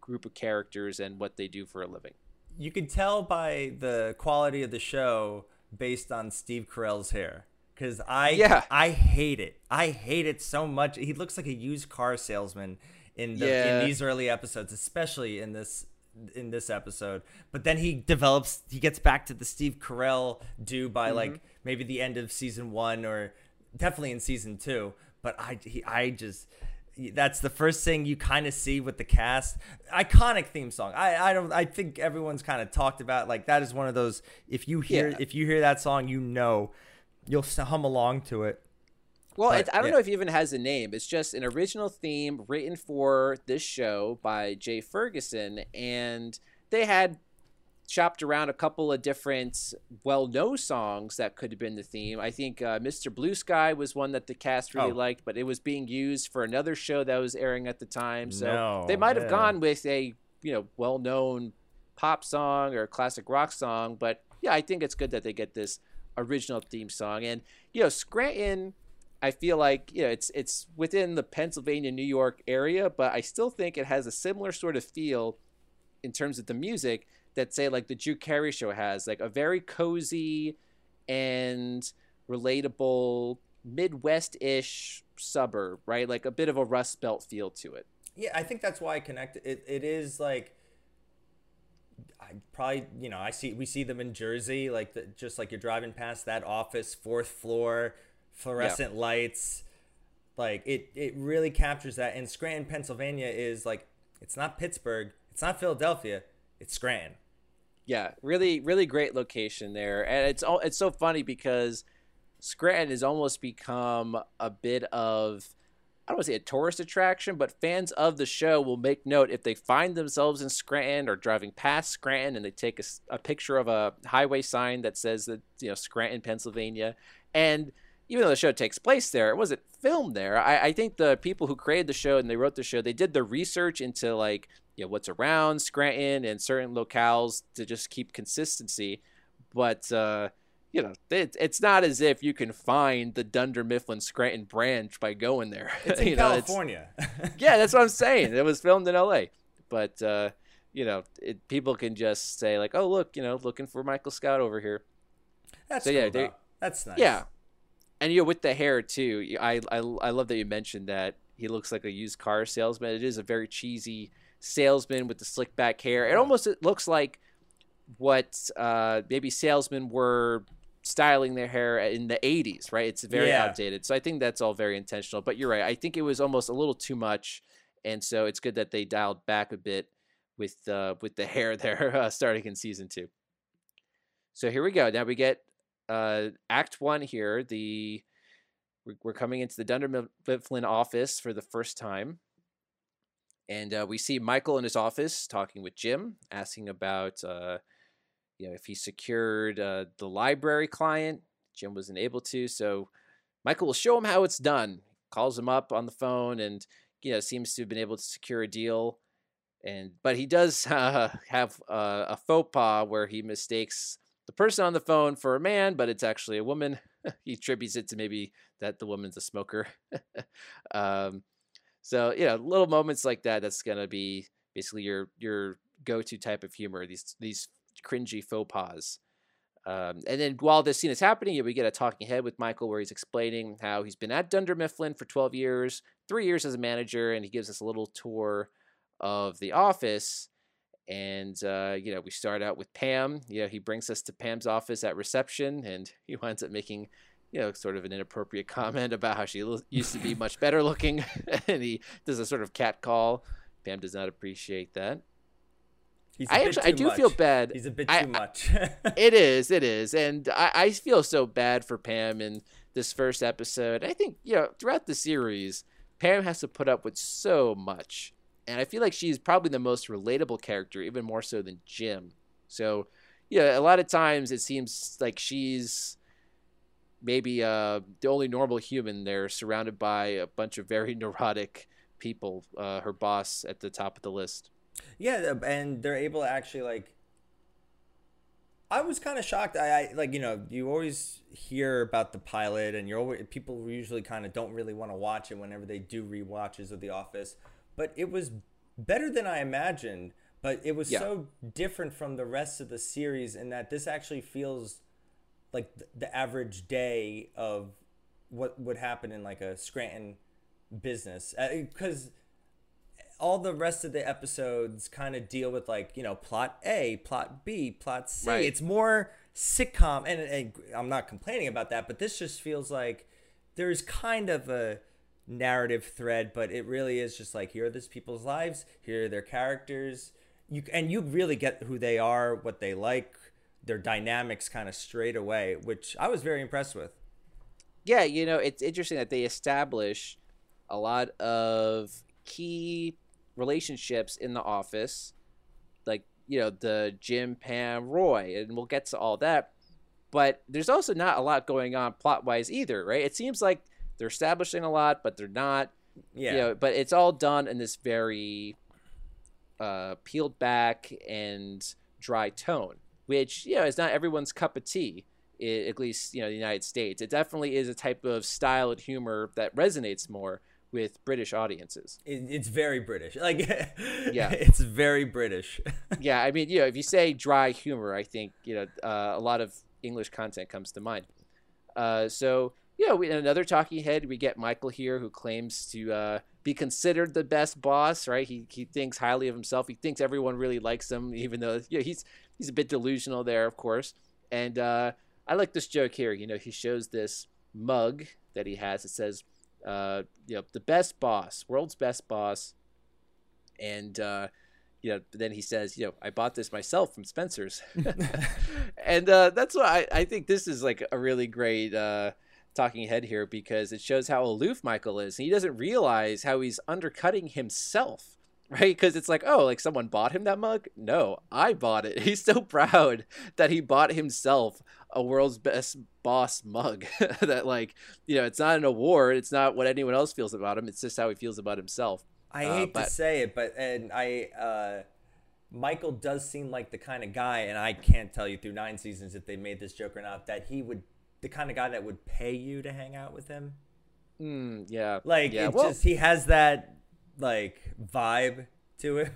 group of characters and what they do for a living. You can tell by the quality of the show based on Steve Carell's hair. Cause I Yeah. I hate it. I hate it so much. He looks like a used car salesman in the Yeah. in these early episodes, especially in this in this episode. But then he develops he gets back to the Steve Carell do by mm-hmm. like maybe the end of season 1 or definitely in season 2. But I he, I just that's the first thing you kind of see with the cast. Iconic theme song. I, I don't. I think everyone's kind of talked about like that is one of those. If you hear Yeah. if you hear that song, you know, you'll hum along to it. Well, But, it, I don't yeah. know if it even has a name. It's just an original theme written for this show by Jay Ferguson, and they had shopped around a couple of different well-known songs that could have been the theme. I think uh, "Mr. Blue Sky" was one that the cast really Oh. liked, but it was being used for another show that was airing at the time. So No, they might have yeah. gone with a you know well-known pop song or classic rock song, but yeah, I think it's good that they get this original theme song. And you know, Scranton, I feel like you know it's it's within the Pennsylvania New York area, but I still think it has a similar sort of feel in terms of the music that say like the Drew Carey show has, like a very cozy and relatable Midwest-ish suburb, right? Like a bit of a Rust Belt feel to it. Yeah, I think that's why I connect. It, it is like, I probably you know I see we see them in Jersey, like the, just like you're driving past that office, fourth floor, fluorescent lights, like it it really captures that. And Scranton, Pennsylvania, is like it's not Pittsburgh, it's not Philadelphia, it's Scranton. Yeah, really, really great location there, and it's all it's so funny because Scranton has almost become a bit of I don't want to say a tourist attraction, but fans of the show will make note if they find themselves in Scranton or driving past Scranton and they take a, a picture of a highway sign that says that you know Scranton, Pennsylvania, and even though the show takes place there, it wasn't filmed there. I, I think the people who created the show and they wrote the show, they did the research into like you know what's around Scranton and certain locales to just keep consistency. But uh, you know, it, it's not as if you can find the Dunder Mifflin Scranton branch by going there. It's in know, California. yeah, that's what I'm saying. It was filmed in L.A., but uh, you know, it, people can just say like, "Oh, look, you know, looking for Michael Scott over here." That's So, cool, yeah, they- That's nice. Yeah, and you know, with the hair too. I I I love that you mentioned that he looks like a used car salesman. It is a very cheesy salesman with the slick back hair. It almost it looks like what uh, maybe salesmen were styling their hair in the 80s, right? It's very Yeah. outdated. So I think that's all very intentional. But you're right. I think it was almost a little too much, and so it's good that they dialed back a bit with uh, with the hair there uh, starting in season two. So here we go. Now we get uh, Act One here. The we're, coming into the Dunder Mifflin office for the first time, and uh, we see Michael in his office talking with Jim, asking about uh, you know if he secured uh, the library client. Jim wasn't able to, so Michael will show him how it's done. Calls him up on the phone, and you know seems to have been able to secure a deal. And but he does uh, have uh, a faux pas where he mistakes person on the phone for a man, but it's actually a woman. he attributes it to maybe that the woman's a smoker. um, so you know, little moments like that. That's gonna be basically your your go-to type of humor. These these cringy faux pas. Um, and then while this scene is happening, we get a talking head with Michael where he's explaining how he's been at Dunder Mifflin for 12 years, three years as a manager, and he gives us a little tour of the office. And uh, you know, we start out with Pam. You know, he brings us to Pam's office at reception, and he winds up making, you know, sort of an inappropriate comment about how she used to be much better looking, and he does a sort of cat call. Pam does not appreciate that. He's a I actually, I do much. feel bad. He's a bit too I- much. it is, it is, and I, I feel so bad for Pam in this first episode. I think you know throughout the series, Pam has to put up with so much, and I feel like she's probably the most relatable character, even more so than Jim. So, yeah, a lot of times it seems like she's maybe uh, the only normal human there, surrounded by a bunch of very neurotic people. Uh, her boss at the top of the list. Yeah, and they're able to actually like. I was kind of shocked. I, I like you know you always hear about the pilot, and you're always people usually kind of don't really want to watch it whenever they do rewatches of The Office, but it was better than I imagined. But it was Yeah. so different from the rest of the series in that this actually feels like the average day of what would happen in like a Scranton business uh, because all the rest of the episodes kind of deal with like you know plot A, plot B, plot C. Right. It's more sitcom, and, and I'm not complaining about that, but this just feels like there's kind of a narrative thread, but it really is just like here are these people's lives, here are their characters, you and you really get who they are, what they like, their dynamics kind of straight away, which I was very impressed with. yeah, you know, it's interesting that they establish a lot of key relationships in the office, like, you know, the Jim, Pam, Roy, and we'll get to all that. But there's also not a lot going on plot wise either, right? It seems like they're establishing a lot, but they're not. Yeah. You know, but it's all done in this very uh, peeled back and dry tone, which you know is not everyone's cup of tea. i at least you know the United States. It definitely is a type of style and humor that resonates more with British audiences. It, it's very British. Like, Yeah. it's very British. yeah, I mean, you know, if you say dry humor, I think you know uh, a lot of English content comes to mind. Uh, so yeah, we, in another talking head, we get Michael here, who claims to uh, be considered the best boss. Right? He he thinks highly of himself. He thinks everyone really likes him, even though you know, he's he's a bit delusional there, of course. And uh, I like this joke here. You know, he shows this mug that he has. It says, uh, you know, the best boss, world's best boss, and uh, you know, then he says, you know, I bought this myself from Spencer's, and uh, that's why I, I think this is like a really great uh, talking head here because it shows how aloof Michael is, and he doesn't realize how he's undercutting himself. Right, because it's like, oh, like someone bought him that mug. No, I bought it. He's so proud that he bought himself a world's best boss mug. that, like, you know, it's not an award. It's not what anyone else feels about him. It's just how he feels about himself. I Uh, hate but- to say it, but and I uh, Michael does seem like the kind of guy, and I can't tell you through nine seasons if they made this joke or not that he would the kind of guy that would pay you to hang out with him. Mm, yeah. Like yeah. it well, just he has that like vibe to it.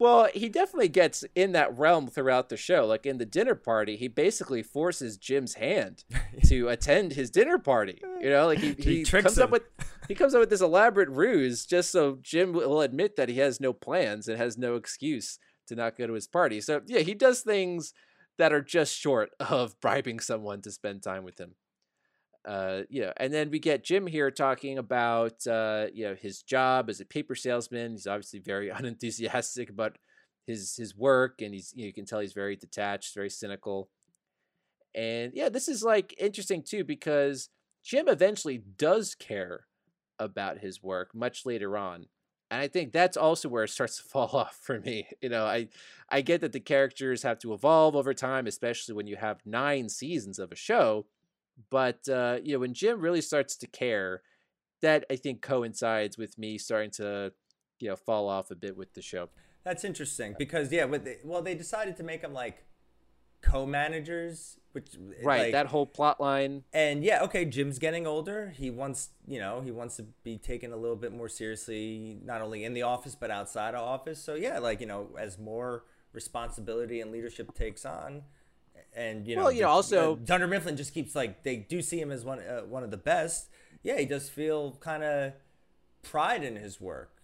Well, he definitely gets in that realm throughout the show. Like in the dinner party, he basically forces Jim's hand to attend his dinner party. You know, like he, He he, comes up with he comes up with this elaborate ruse just so Jim will admit that he has no plans and has no excuse to not go to his party. So yeah, he does things that are just short of bribing someone to spend time with him. Uh, you know, and then we get Jim here talking about uh, you know his job as a paper salesman. He's obviously very unenthusiastic about his his work, and he's you, know, you can tell he's very detached, very cynical. And yeah, this is like interesting too because Jim eventually does care about his work much later on. And I think that's also where it starts to fall off for me. You know, I I get that the characters have to evolve over time, especially when you have nine seasons of a show. But uh, you know, when Jim really starts to care, that I think coincides with me starting to, you know, fall off a bit with the show. That's interesting because yeah, with the, well they decided to make them like co-managers, which Right, like- that whole plot line. and yeah, okay, Jim's getting older. He wants, you know, he wants to be taken a little bit more seriously, not only in the office but outside of office. So yeah, like you know, as more responsibility and leadership takes on, and you know, Well, you know, also- uh, Dunder Mifflin just keeps like they do see him as one uh, one of the best. Yeah, he does feel kind of pride in his work.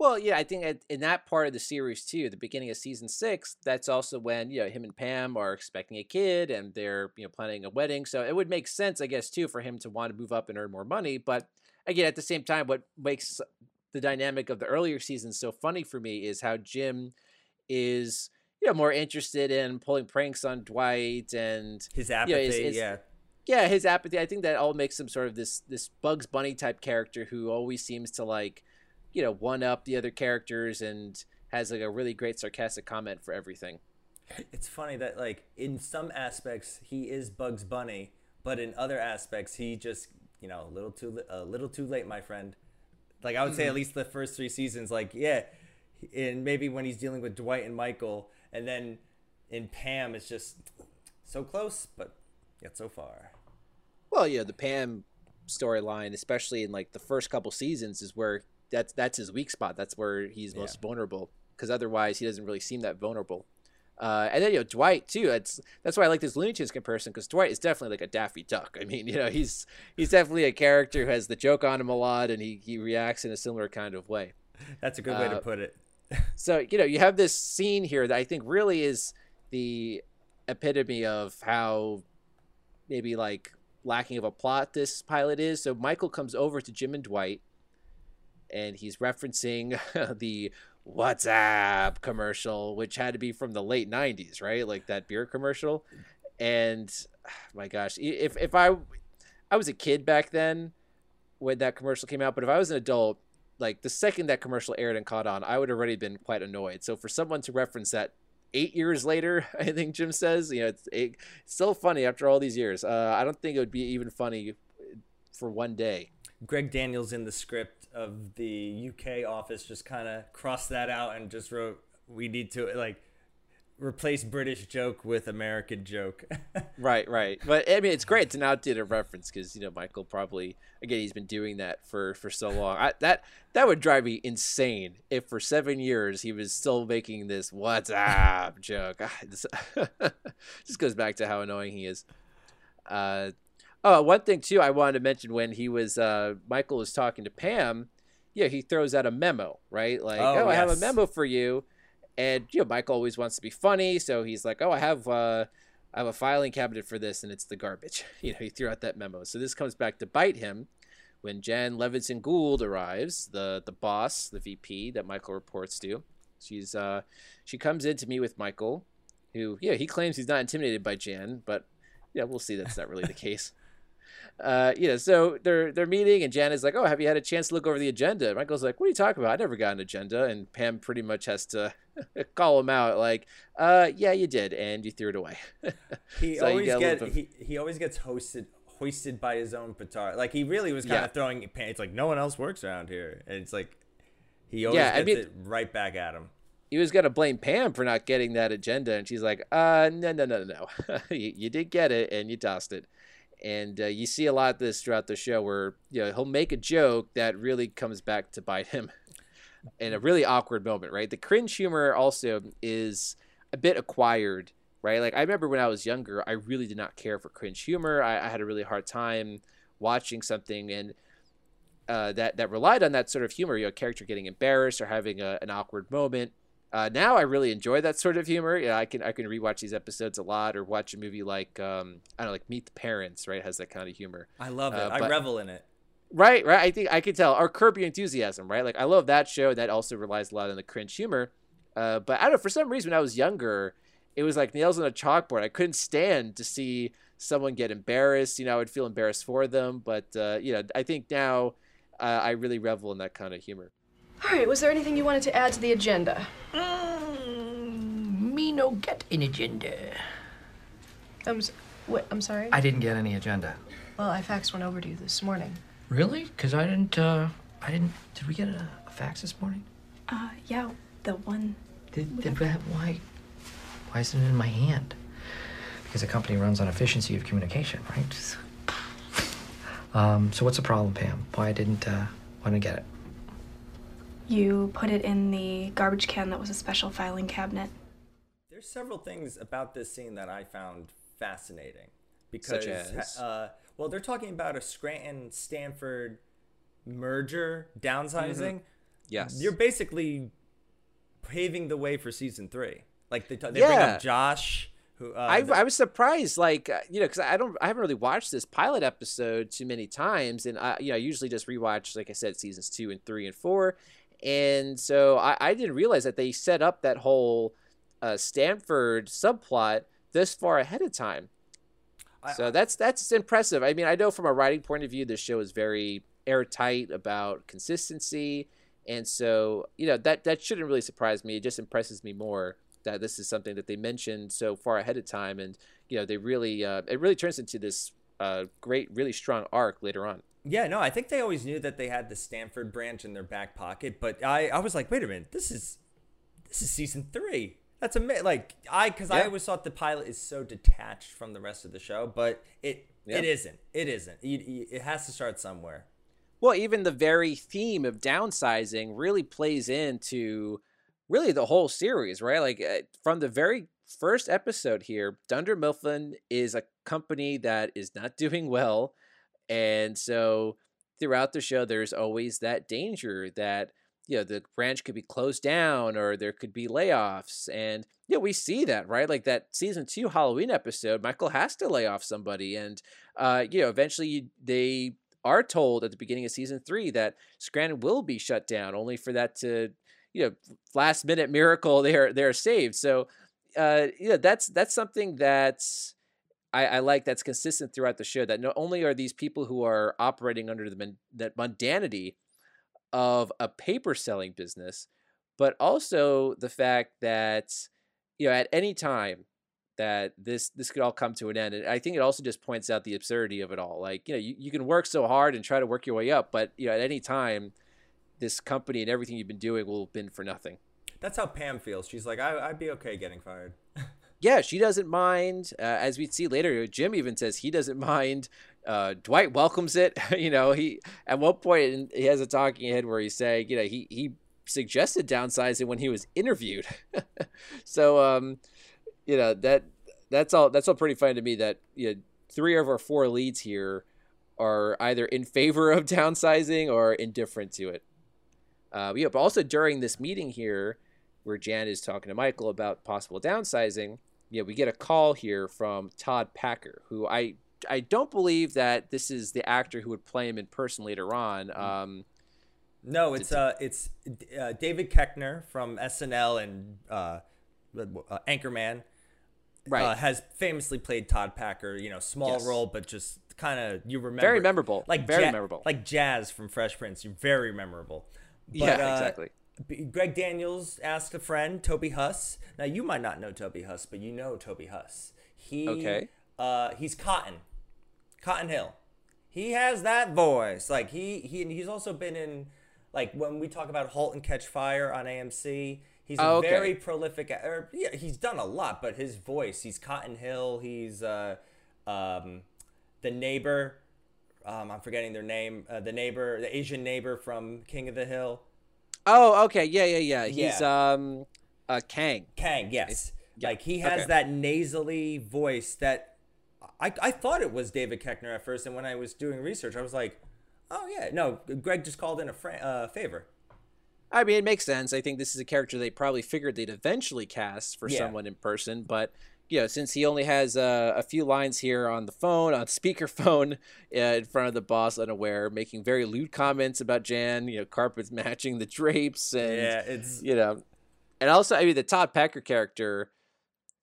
Well, yeah, I think at, in that part of the series too, the beginning of season six, that's also when you know him and Pam are expecting a kid and they're you know planning a wedding. So it would make sense, I guess, too, for him to want to move up and earn more money. But again, at the same time, what makes the dynamic of the earlier seasons so funny for me is how Jim is you know more interested in pulling pranks on Dwight and His apathy, it's- it's- yeah. yeah, his apathy. I think that all makes him sort of this this Bugs Bunny type character who always seems to like, you know, one up the other characters and has like a really great sarcastic comment for everything. It's funny that like in some aspects he is Bugs Bunny, but in other aspects he just you know a little too a little too late, my friend. Like I would say at mm-hmm. least the first three seasons, like yeah, and maybe when he's dealing with Dwight and Michael, and then in Pam it's just so close, but yet so far. Well, yeah, the Pam storyline, especially in like the first couple seasons, is where that's that's his weak spot. That's where he's most Yeah. vulnerable because otherwise he doesn't really seem that vulnerable. Uh, and then you know Dwight too. That's that's why I like this Looney Tunes comparison because Dwight is definitely like a Daffy Duck. I mean, you know, he's he's definitely a character who has the joke on him a lot, and he he reacts in a similar kind of way. That's a good way Uh, to put it. So you know, you have this scene here that I think really is the epitome of how maybe like lacking of a plot this pilot is. So Michael comes over to Jim and Dwight, and he's referencing the Whassup commercial, which had to be from the late '90s, right? Like that beer commercial. And my gosh, if if I I was a kid back then when that commercial came out, but if I was an adult, like the second that commercial aired and caught on, I would already been quite annoyed. So for someone to reference that eight years later, I think Jim says, you know, it's, it's still funny after all these years. Uh, I don't think it would be even funny for one day. Greg Daniels in the script of the UK office just kind of crossed that out and just wrote, "We need to like replace British joke with American joke." Right, right. But I mean, it's great to now did a reference because you know Michael probably again he's been doing that for for so long. I, that that would drive me insane if for seven years he was still making this Whassup joke. Ah, just goes back to how annoying he is. Uh, oh, one thing too, I wanted to mention when he was uh, Michael was talking to Pam. Yeah, he throws out a memo, right? Like, Oh, oh, I have a memo for you, and you know Michael always wants to be funny, so he's like, oh, I have. Uh, I have a filing cabinet for this, and it's the garbage. You know, he threw out that memo. So this comes back to bite him when Jan Levinson Gould arrives, the the boss, the VP that Michael reports to. She's uh, she comes in to meet with Michael, who yeah he claims he's not intimidated by Jan, but yeah we'll see that's not really the case. Uh, you know, so they're they're meeting, and Jan is like, "Oh, have you had a chance to look over the agenda?" Michael's like, "What are you talking about? I never got an agenda." And Pam pretty much has to call him out, like, "Uh, yeah, you did, and you threw it away." He So always get bit- he, he always gets hosted hoisted by his own petard. Like he really was kind Yeah. of throwing pants. Like no one else works around here, and it's like He always Yeah, I gets mean- it right back at him. he was gonna blame Pam for not getting that agenda, and she's like, "Uh, no, no, no, no, no. you, you did get it, and you tossed it." And uh, you see a lot of this throughout the show, where you know he'll make a joke that really comes back to bite him in a really awkward moment, right? The cringe humor also is a bit acquired, right? Like I remember when I was younger, I really did not care for cringe humor. I, I had a really hard time watching something and uh, that that relied on that sort of humor, you know, character getting embarrassed or having a, an awkward moment. Uh, now I really enjoy that sort of humor. Yeah, I can I can rewatch these episodes a lot, or watch a movie like um, I don't know, like Meet the Parents, right? Has that kind of humor, I love it. Uh, I revel in it. right? Right. I think I can tell. Or Curb Your Enthusiasm, right? Like I love that show. That also relies a lot on the cringe humor. Uh, but I don't know. For some reason, when I was younger, it was like nails on a chalkboard. I couldn't stand to see someone get embarrassed. You know, I would feel embarrassed for them. But uh, you know, I think now uh, I really revel in that kind of humor. All right, was there anything you wanted to add to the agenda? Mm, me no get an agenda. I'm, s- what, I'm sorry? I didn't get any agenda. well, I faxed one over to you this morning. Really? Because I didn't, uh, I didn't, did we get a, a fax this morning? Uh, yeah, the one. Did, did that, why, why isn't it in my hand? Because a company runs on efficiency of communication, right? Um, so what's the problem, Pam? Why didn't, uh, why didn't I get it? You put it in the garbage can that was a special filing cabinet. There's several things about this scene that I found fascinating because, Such as? uh, well, they're talking about a Scranton Stamford merger, downsizing. Yes. You're basically paving the way for season three. Like they, t- they bring up Josh, who uh, I, the- I was surprised, like uh, you know, because I don't, I haven't really watched this pilot episode too many times, and I, you know, I usually just rewatch, like I said, seasons two and three and four, and so I, I didn't realize that they set up that whole uh, Stamford subplot this far ahead of time. I- So that's that's impressive. I mean, I know from a writing point of view, this show is very airtight about consistency, and so you know that that shouldn't really surprise me. It just impresses me more that this is something that they mentioned so far ahead of time, and you know they really uh, it really turns into this uh, great, really strong arc later on. Yeah, no, I think they always knew that they had the Stamford branch in their back pocket, but I, I was like, wait a minute, this is this is season three. That's a like I because I always thought the pilot is so detached from the rest of the show, but it Yeah. it isn't. It isn't. You, you, it has to start somewhere. Well, even the very theme of downsizing really plays into really the whole series, right? Like uh, from the very first episode here, Dunder Mifflin is a company that is not doing well. And so throughout the show, there's always that danger that, you know, the branch could be closed down or there could be layoffs. And, yeah, we see that, right? Like that season two Halloween episode, Michael has to lay off somebody. And, uh, you know, eventually you, they are told at the beginning of season three that Scranton will be shut down, only for that to, you know, last minute miracle they're they're saved. So, uh, yeah, that's that's something that's I, I like that's consistent throughout the show. That not only are these people who are operating under the that mundanity of a paper selling business, but also the fact that you know at any time that this this could all come to an end. And I think it also just points out the absurdity of it all. Like, you know, you, you can work so hard and try to work your way up, but you know, at any time this company and everything you've been doing will have been for nothing. That's how Pam feels. She's like, I, I'd be okay getting fired. Yeah, she doesn't mind. Uh, as we see later, Jim even says he doesn't mind. Uh, Dwight welcomes it. you know, he at one point in- he has a talking head where he's saying, you know, he he suggested downsizing when he was interviewed. so, um, you know that that's all that's all pretty funny to me. That you know, three of our four leads here are either in favor of downsizing or indifferent to it. Uh, yeah, but also during this meeting here, where Jan is talking to Michael about possible downsizing, yeah, we get a call here from Todd Packer, who I I don't believe that this is the actor who would play him in person later on. Um, No, it's uh, it's uh, David Koechner from SNL and uh, uh, Anchorman. Right. uh, has famously played Todd Packer. You know, small Yes. role, but just kind of you remember. Very memorable. Like Very Ja- memorable. Like Jazz from Fresh Prince. You're very memorable. But, Yeah, uh, exactly. Greg Daniels asked a friend, Toby Huss. Now you might not know Toby Huss, but you know Toby Huss. He Okay. Uh, he's Cotton, Cotton Hill. He has that voice. Like he he and he's also been in Like when we talk about *Halt and Catch Fire* on AMC, he's a Oh, okay. very prolific. Or, yeah, he's done a lot, but his voice. He's Cotton Hill. He's uh, um, the neighbor. Um, I'm forgetting their name. Uh, the neighbor, the Asian neighbor from King of the Hill. Oh, okay, yeah, yeah, yeah. He's Yeah. um, uh, Kahn. Kahn, yes. Like he has okay. that nasally voice that I, I thought it was David Koechner at first, and when I was doing research, I was like, oh yeah, no, Greg just called in a fra- uh, favor. I mean, it makes sense. I think this is a character they probably figured they'd eventually cast for Yeah. someone in person, but you know, since he only has uh, a few lines here on the phone, on speakerphone, uh, in front of the boss, unaware, making very lewd comments about Jan. You know, carpets matching the drapes, and Yeah, it's you know, and also, I mean, the Todd Packer character.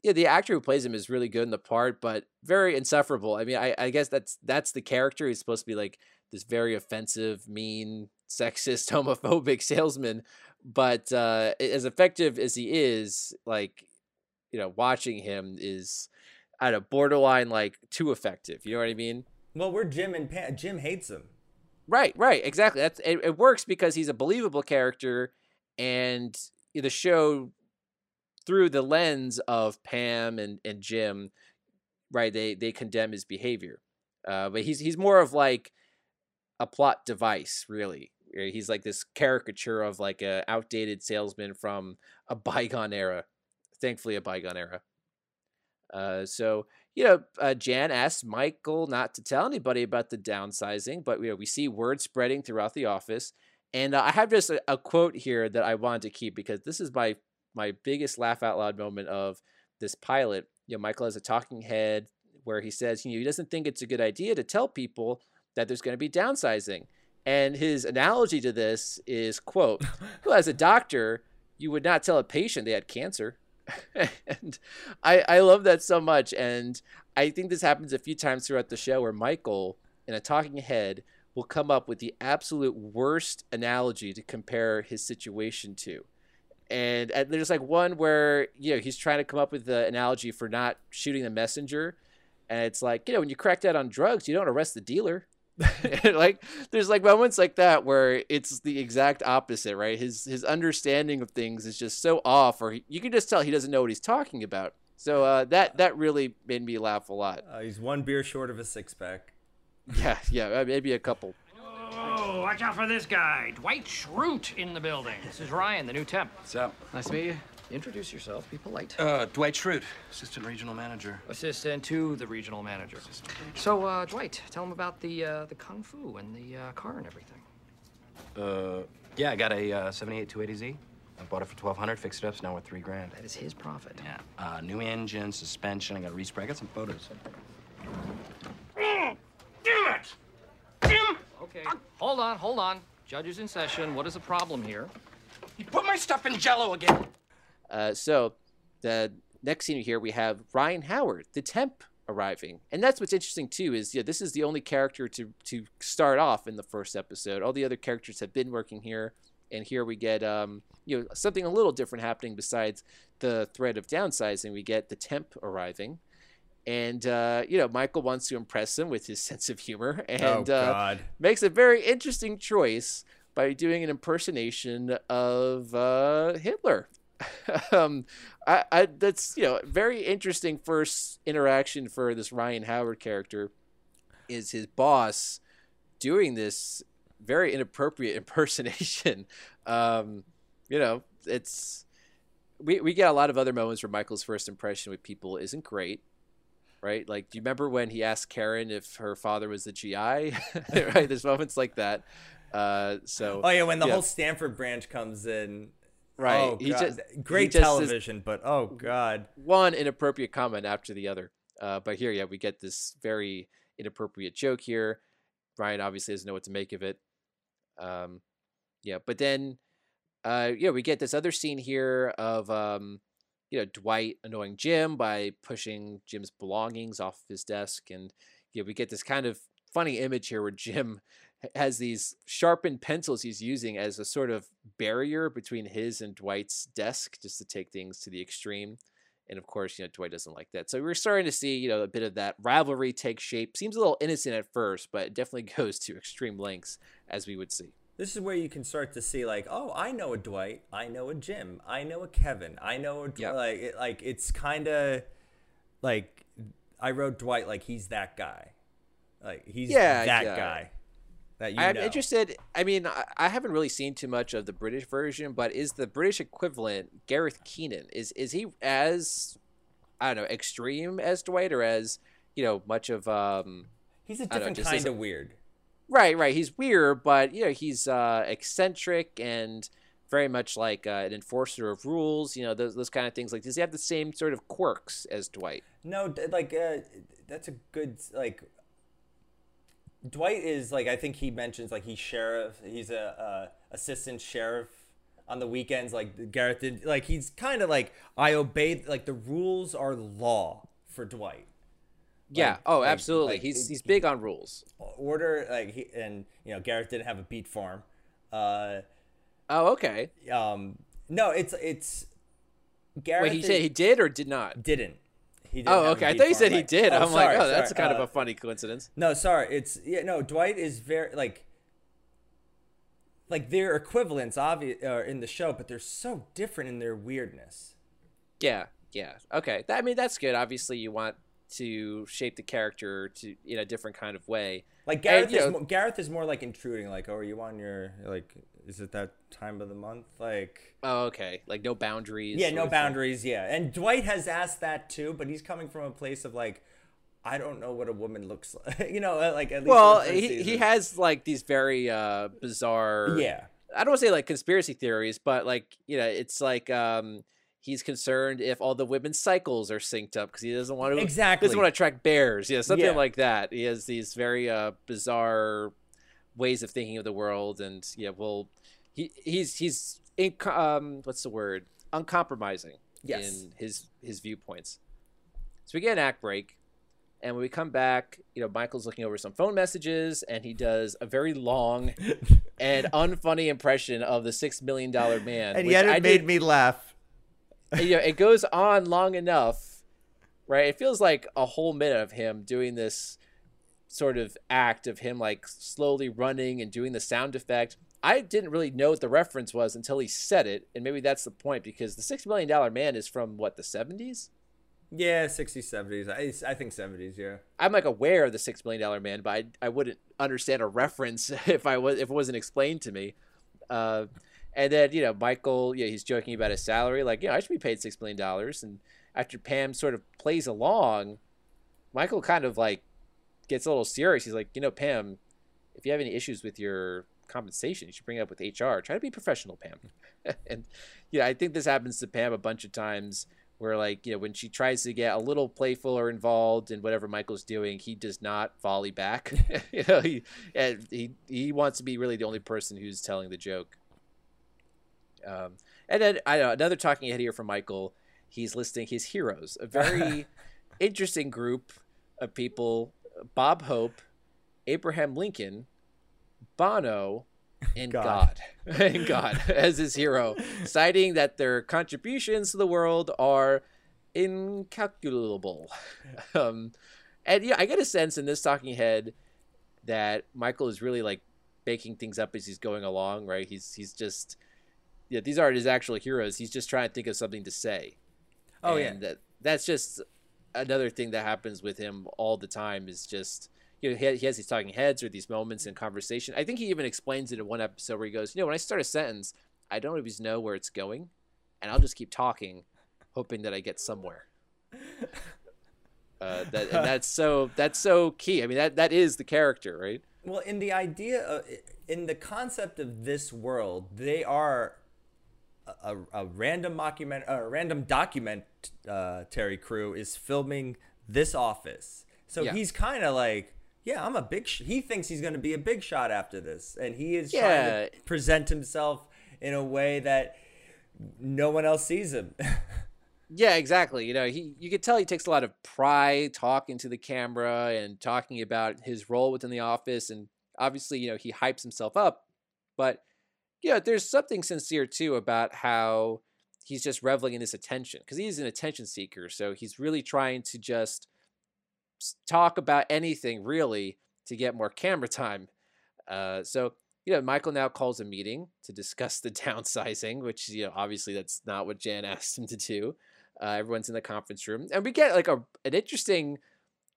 Yeah, the actor who plays him is really good in the part, but very insufferable. I mean, I, I guess that's that's the character. He's supposed to be like this very offensive, mean, sexist, homophobic salesman. But uh, as effective as he is, like you know, watching him is at a borderline like too effective. You know what I mean? well, we're Jim and Pam. Jim hates him. Right, right, exactly. That's it, it works because he's a believable character, and the show through the lens of Pam and, and Jim, right? They they condemn his behavior, uh, but he's he's more of like a plot device, really. He's like this caricature of like a outdated salesman from a bygone era. Thankfully, a bygone era. Uh, so you know, uh, Jan asks Michael not to tell anybody about the downsizing, but you know, we see word spreading throughout the office. And uh, I have just a, a quote here that I wanted to keep because this is my my biggest laugh out loud moment of this pilot. You know, Michael has a talking head where he says, you know, he doesn't think it's a good idea to tell people that there's going to be downsizing. And his analogy to this is, quote, well, as a doctor, you would not tell a patient they had cancer. and I, I love that so much. And I think this happens a few times throughout the show where Michael, in a talking head, will come up with the absolute worst analogy to compare his situation to. And, there's like one where, you know, he's trying to come up with the analogy for not shooting the messenger. And it's like, you know, when you crack down on drugs, you don't arrest the dealer. like there's like moments like that where it's the exact opposite, right? His his understanding of things is just so off, or he, you can just tell he doesn't know what he's talking about. So uh, that that really made me laugh a lot. Uh, he's one beer short of a six pack. Yeah, yeah, uh, maybe a couple. Oh, watch out for this guy. Dwight Schrute in the building. This is Ryan, the new temp. What's up? Nice to meet you. Introduce yourself. Be polite. Uh, Dwight Schrute, assistant regional manager. Assistant to the regional manager. So, uh, Dwight, tell him about the uh, the kung fu and the uh, car and everything. Uh, yeah, I got a uh, 78 280Z. I bought it for 1200 fixed it up, so now we're three grand. That is his profit. Yeah. Uh, new engine, suspension. I got a respray. I got some photos. Damn it! Jim! Okay, hold on, hold on. Judge is in session. What is the problem here? You put my stuff in jello again. Uh, so the next scene here we have Ryan Howard, the temp, arriving, and that's what's interesting too. Is yeah, this is the only character to to start off in the first episode. All the other characters have been working here, and here we get um you know something a little different happening besides the threat of downsizing. We get the temp arriving. And uh, you know, Michael wants to impress him with his sense of humor, and oh uh, makes a very interesting choice by doing an impersonation of uh, Hitler. um, I, I that's you know very interesting first interaction for this Ryan Howard character is his boss doing this very inappropriate impersonation. um, you know, it's we we get a lot of other moments where Michael's first impression with people isn't great. Right, like, do you remember when he asked Karen if her father was a GI? right, there's moments like that. Uh, so Oh yeah, when the yeah. whole Stamford branch comes in. Right, Oh, he just- great he just television, but oh god. one inappropriate comment after the other. Uh, but here, yeah, we get this very inappropriate joke here. Ryan obviously doesn't know what to make of it. Um, yeah, but then, uh, yeah, we get this other scene here of, um, you know, Dwight annoying Jim by pushing Jim's belongings off his desk, and yeah, we get this kind of funny image here where Jim has these sharpened pencils he's using as a sort of barrier between his and Dwight's desk, just to take things to the extreme. And of course, you know, Dwight doesn't like that. So we're starting to see, you know, a bit of that rivalry take shape. Seems a little innocent at first, but it definitely goes to extreme lengths, as we would see. This is where you can start to see like, oh, I know a Dwight, I know a Jim, I know a Kevin, I know a Dw- Yep. like it, like it's kind of like I wrote Dwight like he's that guy, like he's Yeah, that yeah. guy that you I'm know. interested. I mean, I, I haven't really seen too much of the British version, but is the British equivalent Gareth Keenan? Is is he as I don't know extreme as Dwight, or as you know much of um? He's a know, different just kind of weird. Right, right. He's weird, but you know he's uh, eccentric and very much like uh, an enforcer of rules. You know those those kind of things. Like, does he have the same sort of quirks as Dwight? No, like uh, that's a good like. Dwight is like I think he mentions like he's sheriff. He's a uh, assistant sheriff on the weekends. Like Gareth did. Like he's kind of like I obey. Like the rules are law for Dwight. Yeah. Oh, like- absolutely. like, he's he's big on rules. Order like he and you know Gareth didn't have a beet farm. Uh, Oh, okay. um, no, it's it's. Gareth Wait, he said he did or did not? didn't. He didn't Oh, okay. I thought you said he like- did. oh, I'm sorry, like, oh, that's sorry, kind of uh, a funny coincidence. No, sorry. It's yeah. No, Dwight is very like. Like their equivalents, obvious, uh, in the show, but they're so different in their weirdness. Yeah, yeah. Okay. That, I mean, that's good. Obviously, you want to shape the character to in a different kind of way. Like Gareth you is know- mo- Gareth is more like intruding. Like, oh, are you on your like? Is it that time of the month? Like, Oh, okay. Like no boundaries. yeah, no of thing. boundaries. Yeah, and Dwight has asked that too, but he's coming from a place of like, I don't know what a woman looks like. you know, uh, like at least Well, the first he, he has like these very uh bizarre. Yeah. I don't want to say like conspiracy theories, but like you know, it's like um he's concerned if all the women's cycles are synced up because he doesn't want to Exactly. doesn't want to track bears. Yeah, something Yeah. like that. He has these very uh bizarre ways of thinking of the world, and yeah, well, he he's he's um what's the word uncompromising Yes. in his his viewpoints. So we get an act break, and when we come back, you know, Michael's looking over some phone messages, and he does a very long and unfunny impression of the Six Million Dollar Man. and yet it I made did- me laugh. You know, it goes on long enough, right? It feels like a whole minute of him doing this sort of act of him like slowly running and doing the sound effect. I didn't really know what the reference was until he said it, and maybe that's the point because the Six Million Dollar Man is from what the seventies. Yeah, 60s, 70s. I, I think 70s, yeah. I'm like aware of the Six Million Dollar Man, but I, I wouldn't understand a reference if I was if it wasn't explained to me. Uh, and then you know Michael, yeah, he's joking about his salary, like you know I should be paid six million dollars. And after Pam sort of plays along, Michael kind of like gets a little serious. He's like, you know, Pam, if you have any issues with your compensation, you should bring it up with HR. Try to be professional, Pam. and yeah, I think this happens to Pam a bunch of times where like you know when she tries to get a little playful or involved in whatever Michael's doing, he does not volley back. you know, he he he wants to be really the only person who's telling the joke. Um, and then I know another talking head here from Michael. He's listing his heroes, a very interesting group of people: Bob Hope, Abraham Lincoln, Bono, and God. God, and God as his hero, citing that their contributions to the world are incalculable. Um, and yeah, I get a sense in this talking head that Michael is really like baking things up as he's going along, right? He's he's just yeah, these aren't his actual heroes. He's just trying to think of something to say. Oh, yeah. and that that's just another thing that happens with him all the time is just you know he, he has these talking heads or these moments in conversation. I think he even explains it in one episode where he goes, you know, when I start a sentence, I don't always know where it's going, and I'll just keep talking, hoping that I get somewhere. Uh, that and that's so that's so key. I mean that that is the character, right? Well, in the idea, of, in the concept of this world, they are a, a, random document, a random documentary uh, crew is filming this office. So Yeah. he's kind of like, yeah, I'm a big. Sh-. He thinks he's going to be a big shot after this, and he is Yeah. trying to present himself in a way that no one else sees him. Yeah, exactly. You know, he you could tell he takes a lot of pride talking to the camera and talking about his role within the office and obviously, you know, he hypes himself up, but know, there's something sincere too about how he's just reveling in this attention because he's an attention seeker. So he's really trying to just talk about anything really to get more camera time. Uh, so you know, Michael now calls a meeting to discuss the downsizing, which you know, obviously that's not what Jan asked him to do. Uh, everyone's in the conference room, and we get like a an interesting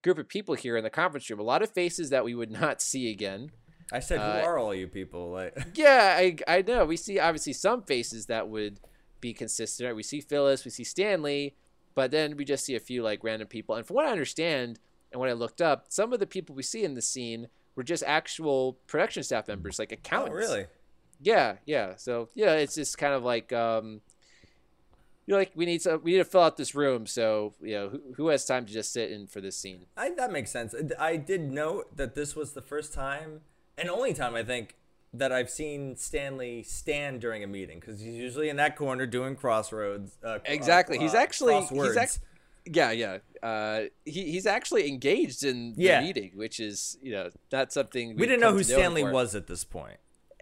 group of people here in the conference room. A lot of faces that we would not see again. I said, "Who Uh, are all you people?" Like, Yeah, I I know. We see obviously some faces that would be consistent. right? We see Phyllis, we see Stanley, but then we just see a few like random people. And from what I understand, and what I looked up, some of the people we see in the scene were just actual production staff members, like accountants. oh, really? Yeah, yeah. So yeah, it's just kind of like um, you know, like we need to we need to fill out this room. So you know, who, who has time to just sit in for this scene? I, that makes sense. I did note that this was the first time and only time I think that I've seen Stanley stand during a meeting because he's usually in that corner doing crossroads. Uh, Exactly. uh, he's actually crosswords. he's ac- yeah, yeah. Uh, he he's actually engaged in the Yeah. meeting, which is you know not something we didn't know who Stanley was at this point.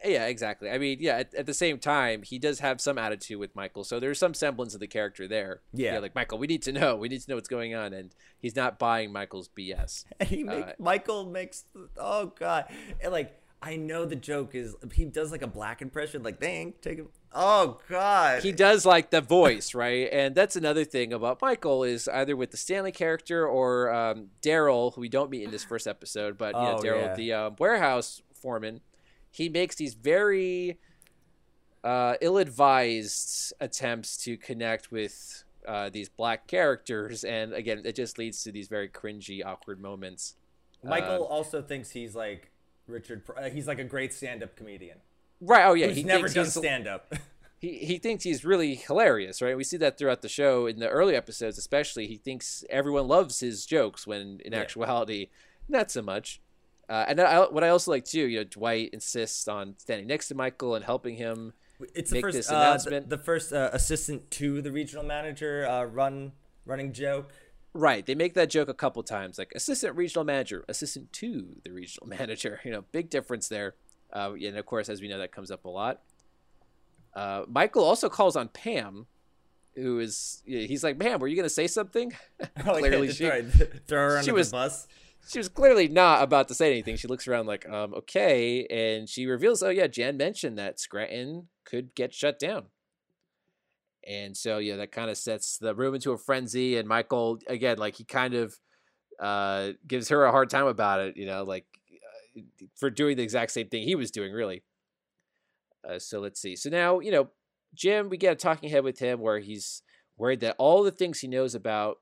Yeah, exactly. I mean, yeah. At, at the same time, he does have some attitude with Michael, so there's some semblance of the character there. Yeah. like Michael, we need to know. We need to know what's going on, and he's not buying Michael's BS. And he make, Uh, Michael makes oh god, and like I know the joke is he does like a black impression, like dang, take him. Oh god, he does like the voice, right? And that's another thing about Michael is either with the Stanley character or um, Darryl, who we don't meet in this first episode, but you know, Oh, Darryl, yeah. the um, warehouse foreman, he makes these very uh, ill-advised attempts to connect with uh, these black characters, and again, it just leads to these very cringy, awkward moments. Michael Um, also thinks he's like Richard. Uh, he's like a great stand-up comedian. right? Oh yeah, who's he never done he's- stand-up. he he thinks he's really hilarious, right? We see that throughout the show in the early episodes, especially. He thinks everyone loves his jokes when in Yeah. actuality, not so much. Uh, and I, what I also like too, you know, Dwight insists on standing next to Michael and helping him It's the make first this uh, the- the, first uh, assistant to the regional manager uh, run running joke. Right. They make that joke a couple times, like assistant regional manager, assistant to the regional manager. You know, big difference there. Uh, and of course, as we know, that comes up a lot. Uh, Michael also calls on Pam, who is he's like, "Ma'am, were you going to say something?" Oh, yeah, Clearly, to she throw, throw her she under was- the bus. She was clearly not about to say anything. She looks around like, um, okay, and she reveals, oh yeah, Jan mentioned that Scranton could get shut down. And so yeah, that kind of sets the room into a frenzy. And Michael, again, like he kind of uh, gives her a hard time about it, you know, like uh, for doing the exact same thing he was doing, really. Uh, so let's see. So now, you know, Jim, we get a talking head with him where he's worried that all the things he knows about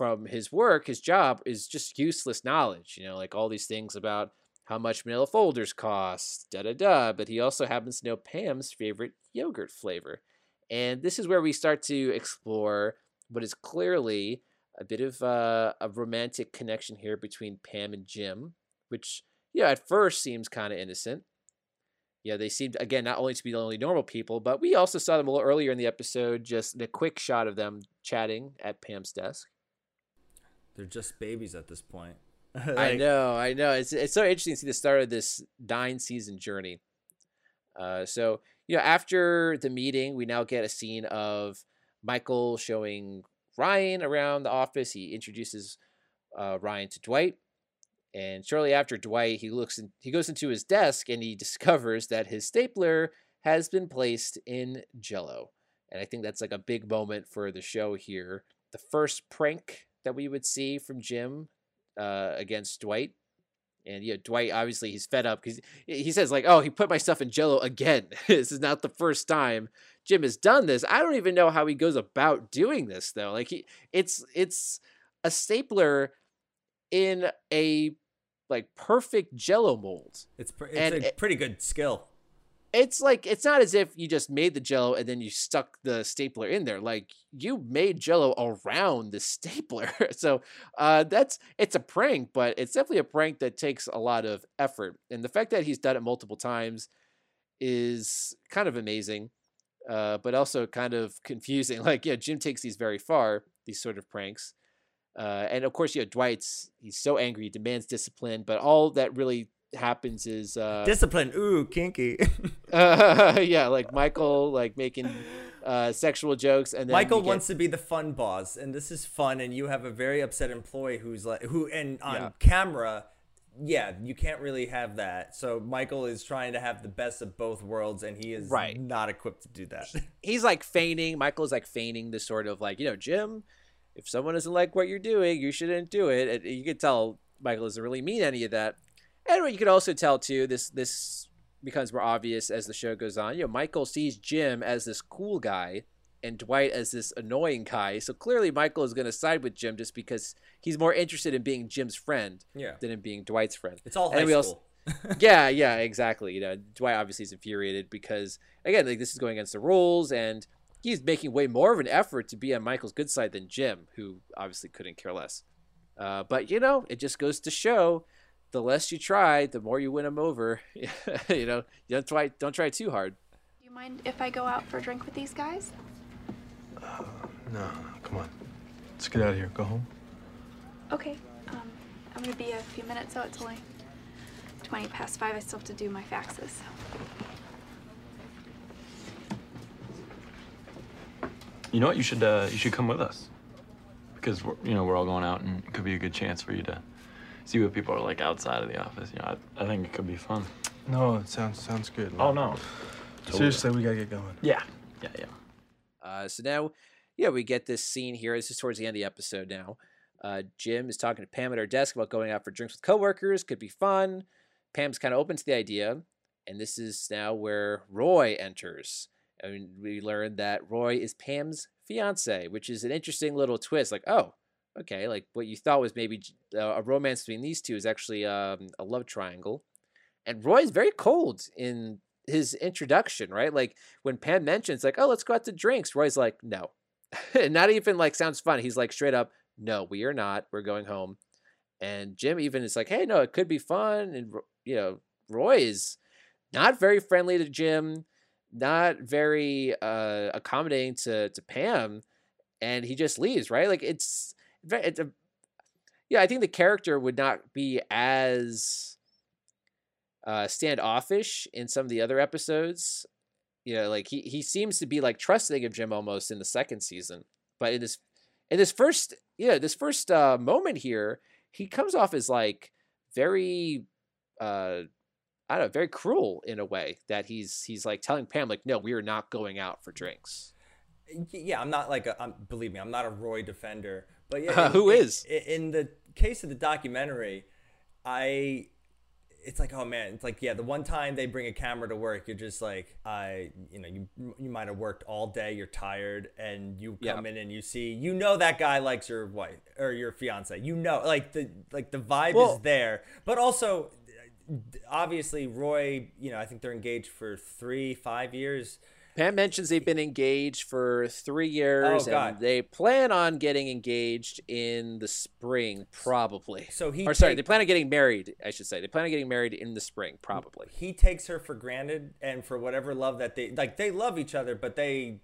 from his work, his job, is just useless knowledge. You know, like all these things about how much manila folders cost, da da da. But he also happens to know Pam's favorite yogurt flavor. And this is where we start to explore what is clearly a bit of uh, a romantic connection here between Pam and Jim, which, yeah, at first seems kind of innocent. Yeah, they seemed, again, not only to be the only normal people, but we also saw them a little earlier in the episode, just the quick shot of them chatting at Pam's desk. They're just babies at this point. I know, I know. It's it's so interesting to see the start of this nine season journey. Uh, so you know, after the meeting, we now get a scene of Michael showing Ryan around the office. He introduces uh, Ryan to Dwight, and shortly after Dwight, he looks in, he goes into his desk and he discovers that his stapler has been placed in Jello, and I think that's like a big moment for the show here. The first prank that we would see from Jim uh, against Dwight. And yeah, Dwight obviously he's fed up because he says like, "Oh, he put my stuff in Jello again. this is not the first time Jim has done this. I don't even know how he goes about doing this though. Like he, it's it's a stapler in a like perfect Jello mold. It's, pr- it's And a pretty good skill. It's like it's not as if you just made the Jello and then you stuck the stapler in there. Like you made Jello around the stapler. so uh, that's it's a prank, but it's definitely a prank that takes a lot of effort. And the fact that he's done it multiple times is kind of amazing, uh, but also kind of confusing. Like yeah, Jim takes these very far. These sort of pranks. Uh, and of course, yeah, Dwight's he's so angry, he demands discipline, but all that really happens is uh, Discipline. Ooh, kinky. uh, yeah, like Michael, like making uh, sexual jokes, and then Michael get- wants to be the fun boss, and this is fun. And you have a very upset employee who's like, who, and on Yeah. camera, yeah, you can't really have that. So Michael is trying to have the best of both worlds, and he is Right. not equipped to do that. he's like feigning michael's like feigning the sort of like you know jim if someone doesn't like what you're doing you shouldn't do it and you could tell michael doesn't really mean any of that and what you could also tell too this this becomes more obvious as the show goes on you know michael sees jim as this cool guy and dwight as this annoying guy so clearly michael is going to side with jim just because he's more interested in being jim's friend Yeah. than in being dwight's friend It's all high school. also- yeah, yeah, exactly. You know, Dwight obviously is infuriated because again, like this is going against the rules, and he's making way more of an effort to be on Michael's good side than Jim, who obviously couldn't care less. Uh, but you know, it just goes to show, the less you try, the more you win them over. you know, you don't try, don't try too hard. Do you mind if I go out for a drink with these guys? No, no, come on. Let's get out of here. Go home. Okay. Um, I'm gonna be a few minutes, so it's only 20 past five. I still have to do my faxes. You know what? You should uh, you should come with us because we're, you know we're all going out, and it could be a good chance for you to see what people are like outside of the office. You know, I, I think it could be fun. No, it sounds sounds good. Oh no. Seriously, we gotta get going. Yeah. Yeah. Yeah. Uh, so now, yeah, we get this scene here. This is towards the end of the episode now. Uh, Jim is talking to Pam at her desk about going out for drinks with coworkers. Could be fun. Pam's kind of open to the idea, and this is now where Roy enters. And we learn that Roy is Pam's fiance, which is an interesting little twist. Like, oh, okay, like what you thought was maybe uh, a romance between these two is actually um, a love triangle. And Roy's very cold in his introduction, right? Like when Pam mentions, like, oh, let's go out to drinks, Roy's like, no. not even like sounds fun. He's like straight up, no, we are not. We're going home. And Jim even is like, hey, no, it could be fun. And, you know, Roy is not very friendly to Jim, not very uh, accommodating to, to Pam. And he just leaves, right? Like it's, it's a, yeah, I think the character would not be as uh, standoffish in some of the other episodes. You know, like he he seems to be like trusting of Jim almost in the second season, but in this in this first yeah this first uh, moment here, he comes off as like very uh I don't know very cruel in a way that he's he's like telling Pam like no we are not going out for drinks. Yeah, I'm not like a, I'm, believe me, I'm not a Roy defender, but yeah, Uh, in- who in- In, in the case of the documentary, I, it's like, oh man, it's like yeah, the one time they bring a camera to work, you're just like, I, you know, you you might have worked all day, you're tired, and you Yeah. come in and you see, you know, that guy likes your wife or your fiance, you know, like the like the vibe Well- is there, but also. Obviously, Roy. You know, I think they're engaged for three, five years. Pam mentions they've been engaged for three oh, years, Oh, and they plan on getting engaged in the spring, probably. So he or sorry, take- they plan on getting married. I should say they plan on getting married in the spring, probably. he takes her for granted and for whatever love that they like they love each other but they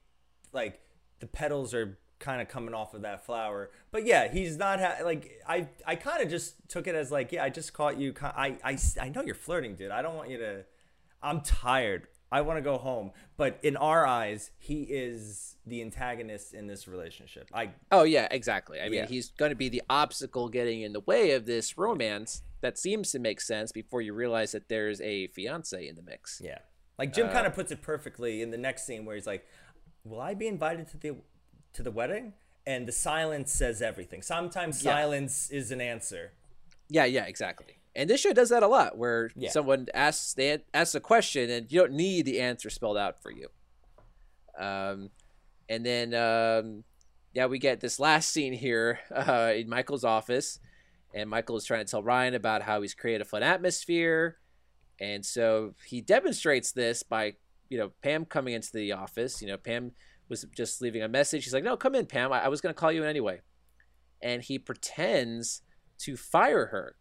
like the petals are kind of coming off of that flower but yeah he's not ha- like i i kind of just took it as like yeah i just caught you I, I i know you're flirting dude i don't want you to i'm tired i want to go home but in our eyes he is the antagonist in this relationship i Oh yeah, exactly. I mean, Yeah. he's going to be the obstacle getting in the way of this romance that seems to make sense before you realize that there's a fiance in the mix. Yeah. Like Jim Uh, kind of puts it perfectly in the next scene where he's like, "Will I be invited to the to the wedding?" And the silence says everything. Sometimes Yeah. silence is an answer. Yeah, yeah, exactly. And this show does that a lot, where Yeah. someone asks they asks a question and you don't need the answer spelled out for you. Um, and then um, yeah, we get this last scene here uh, in Michael's office, and Michael is trying to tell Ryan about how he's created a fun atmosphere, and so he demonstrates this by you know Pam coming into the office. You know, Pam was just leaving a message. She's like, "No, come in, Pam. I, I was going to call you in anyway," and he pretends to fire her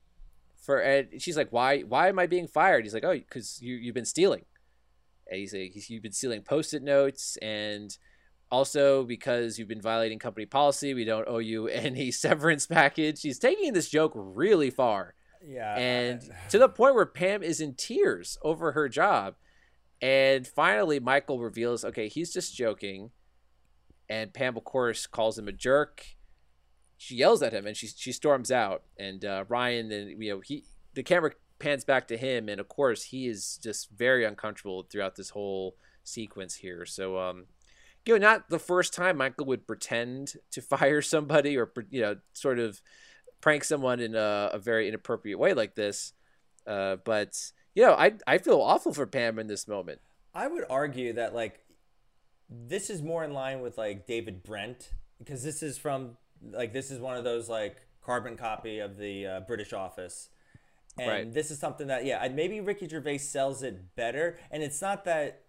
for and she's like why why am i being fired? He's like oh because you, you've been stealing. And he's like he's, you've been stealing post-it notes and also because you've been violating company policy we don't owe you any severance package. He's taking this joke really far. Yeah. and to the point where pam is in tears over her job. And finally michael reveals okay he's just joking. And pam of course calls him a jerk she yells at him and she she storms out and uh, Ryan then you know he the camera pans back to him, and of course, he is just very uncomfortable throughout this whole sequence here. So, um, you know, not the first time Michael would pretend to fire somebody or you know, sort of prank someone in a, a very inappropriate way like this. Uh, but you know, I I feel awful for Pam in this moment. I would argue that like this is more in line with like David Brent because this is from like this is one of those like carbon copy of the uh, British Office. And Right. this is something that yeah, maybe Ricky Gervais sells it better. And it's not that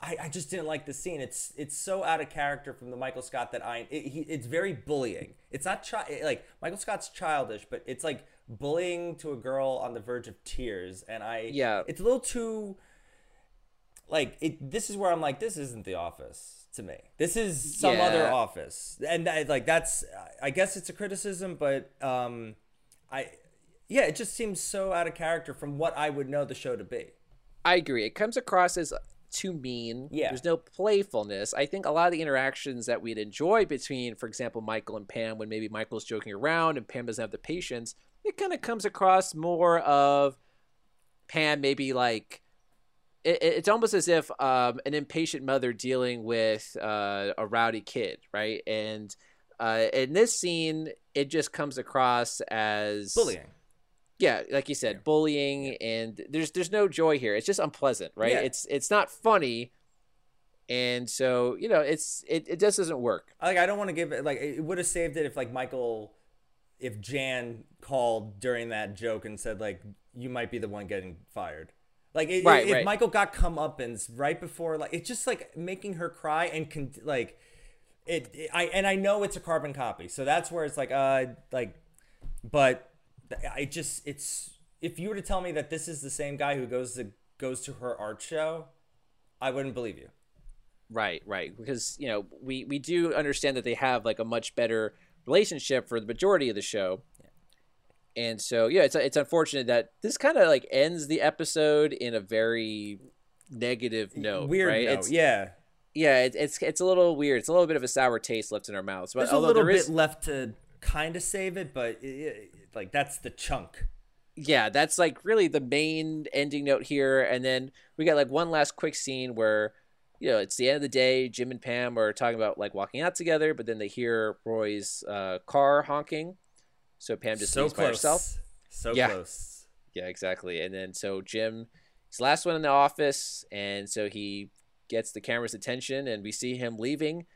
I, I just didn't like the scene. It's it's so out of character from the Michael Scott that I it, he, it's very bullying. It's not chi- like Michael Scott's childish, but it's like bullying to a girl on the verge of tears. And I Yeah. it's a little too like it. This is where I'm like, this isn't The Office to me. This is some other Office, and that, like that's I guess it's a criticism, but um, I yeah, it just seems so out of character from what I would know the show to be. I agree. It comes across as too mean. Yeah. There's no playfulness. I think a lot of the interactions that we'd enjoy between, for example, Michael and Pam, when maybe Michael's joking around and Pam doesn't have the patience, it kind of comes across more of Pam maybe like it, it- it's almost as if um, an impatient mother dealing with uh, a rowdy kid, right? And uh, in this scene, it just comes across as Bullying. yeah, like you said, bullying, and there's there's no joy here. It's just unpleasant, right? Yeah. It's it's not funny, and so you know, it's it, it just doesn't work. Like I don't want to give it like it would have saved it if like Michael, if Jan called during that joke and said like you might be the one getting fired. Like it, Right, if right. Michael got comeuppance right before like it's just like making her cry and con- like it, it- I and I know it's a carbon copy, so that's where it's like uh like, but I just it's if you were to tell me that this is the same guy who goes to goes to her art show, I wouldn't believe you. Right, right. Because you know, we we do understand that they have like a much better relationship for the majority of the show. And so, yeah, it's it's unfortunate that this kind of like ends the episode in a very negative note. Weird right? note, It's, yeah. yeah. It, it's it's a little weird. It's a little bit of a sour taste left in our mouths. But There's a little there bit left to kind of save it, but it- like that's the chunk. yeah, that's like really the main ending note here. And then we got like one last quick scene where, you know, it's the end of the day. Jim and Pam are talking about like walking out together, but then they hear Roy's uh, car honking. So Pam just So leaves by close. herself. So Yeah. close. Yeah, exactly. And then so Jim, he's the last one in the office, and so he gets the camera's attention, and we see him leaving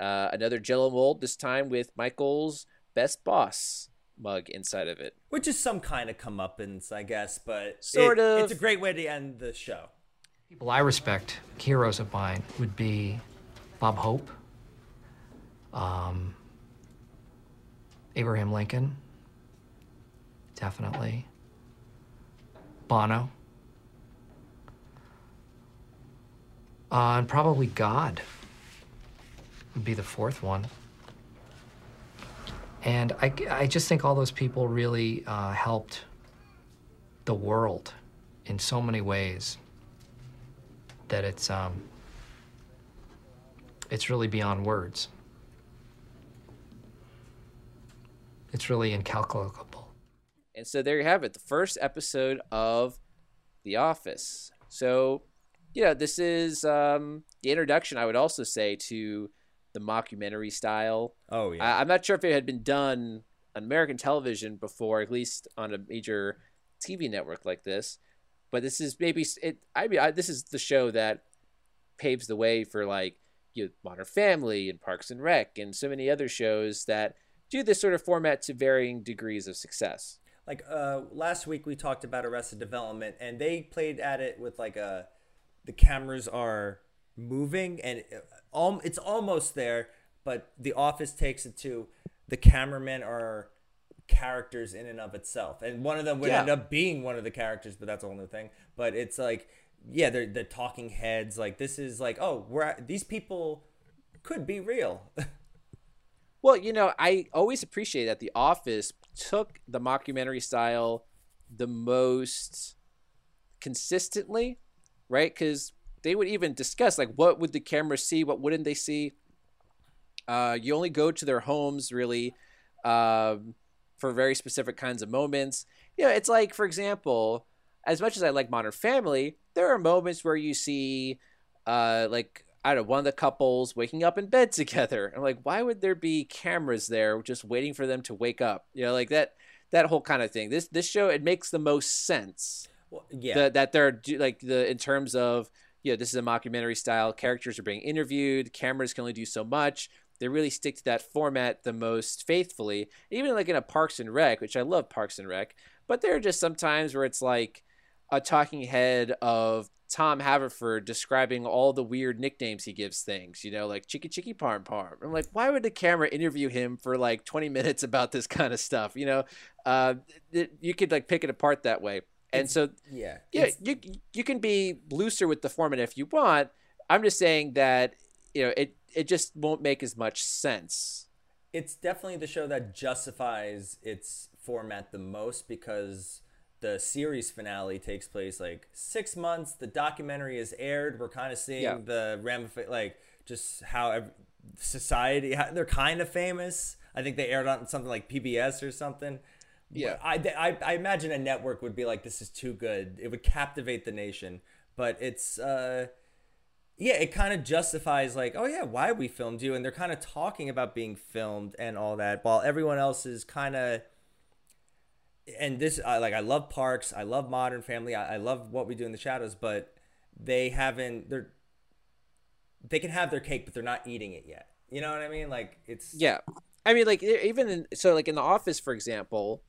uh, another Jello mold. This time with Michael's best boss mug inside of it. Which is some kind of comeuppance, I guess, but Sort it- of. It's a great way to end the show. People I respect, heroes of mine, would be Bob Hope, um, Abraham Lincoln, definitely, Bono, uh, and probably God would be the fourth one. And I, I just think all those people really uh, helped the world in so many ways that it's um it's really beyond words. It's really incalculable. And so there you have it, the first episode of The Office. So, you know, this is um, the introduction, I would also say, to the mockumentary style. Oh yeah. I, I'm not sure if it had been done on American television before, at least on a major TV network like this. But this is maybe it. I mean, I, this is the show that paves the way for like you know, Modern Family and Parks and Rec and so many other shows that do this sort of format to varying degrees of success. Like uh last week we talked about arrested development and they played at it with like a the cameras are moving and um, it's almost there but the office takes it to the cameramen are characters in and of itself and one of them would Yeah. end up being one of the characters but that's a whole new thing but it's like yeah they're the talking heads like this is like oh we're these people could be real Well, you know, I always appreciate that The Office took the mockumentary style the most consistently, right? Because they would even discuss like what would the camera see, what wouldn't they see. Uh, you only go to their homes really um, for very specific kinds of moments. You know, it's like, for example, as much as I like Modern Family, there are moments where you see, uh, like I don't know, one of the couples waking up in bed together. I'm like, why would there be cameras there just waiting for them to wake up? You know, like that that whole kind of thing. This this show it makes the most sense. Well, yeah. That that they're like the in terms of you know this is a mockumentary style. Characters are being interviewed. Cameras can only do so much. They really stick to that format the most faithfully. Even like in a Parks and Rec, which I love Parks and Rec, but there are just some times where it's like a talking head of Tom Haverford describing all the weird nicknames he gives things, you know, like Chicky Chicky Parm Parm. I'm like, why would the camera interview him for like 20 minutes about this kind of stuff? You know, uh, you could like pick it apart that way. And It's- so, yeah, yeah, you you can be looser with the format if you want. I'm just saying that you know it it just won't make as much sense. it's definitely the show that justifies its format the most because the series finale takes place like six months. The documentary is aired. We're kind of seeing Yeah. the ramify like just how society how, they're kind of famous. I think they aired on something like PBS or something. Yeah. I, I, I imagine a network would be like, this is too good. It would captivate the nation. But it's, uh, yeah, it kind of justifies like, oh yeah, why we filmed you, and they're kind of talking about being filmed and all that, while everyone else is kind of. And this, I like, I love Parks, I love Modern Family, I, I love what we do in the shadows, but they haven't. They're they can have their cake, but they're not eating it yet. You know what I mean? Like it's Yeah. I mean, like even in so like in the office, for example,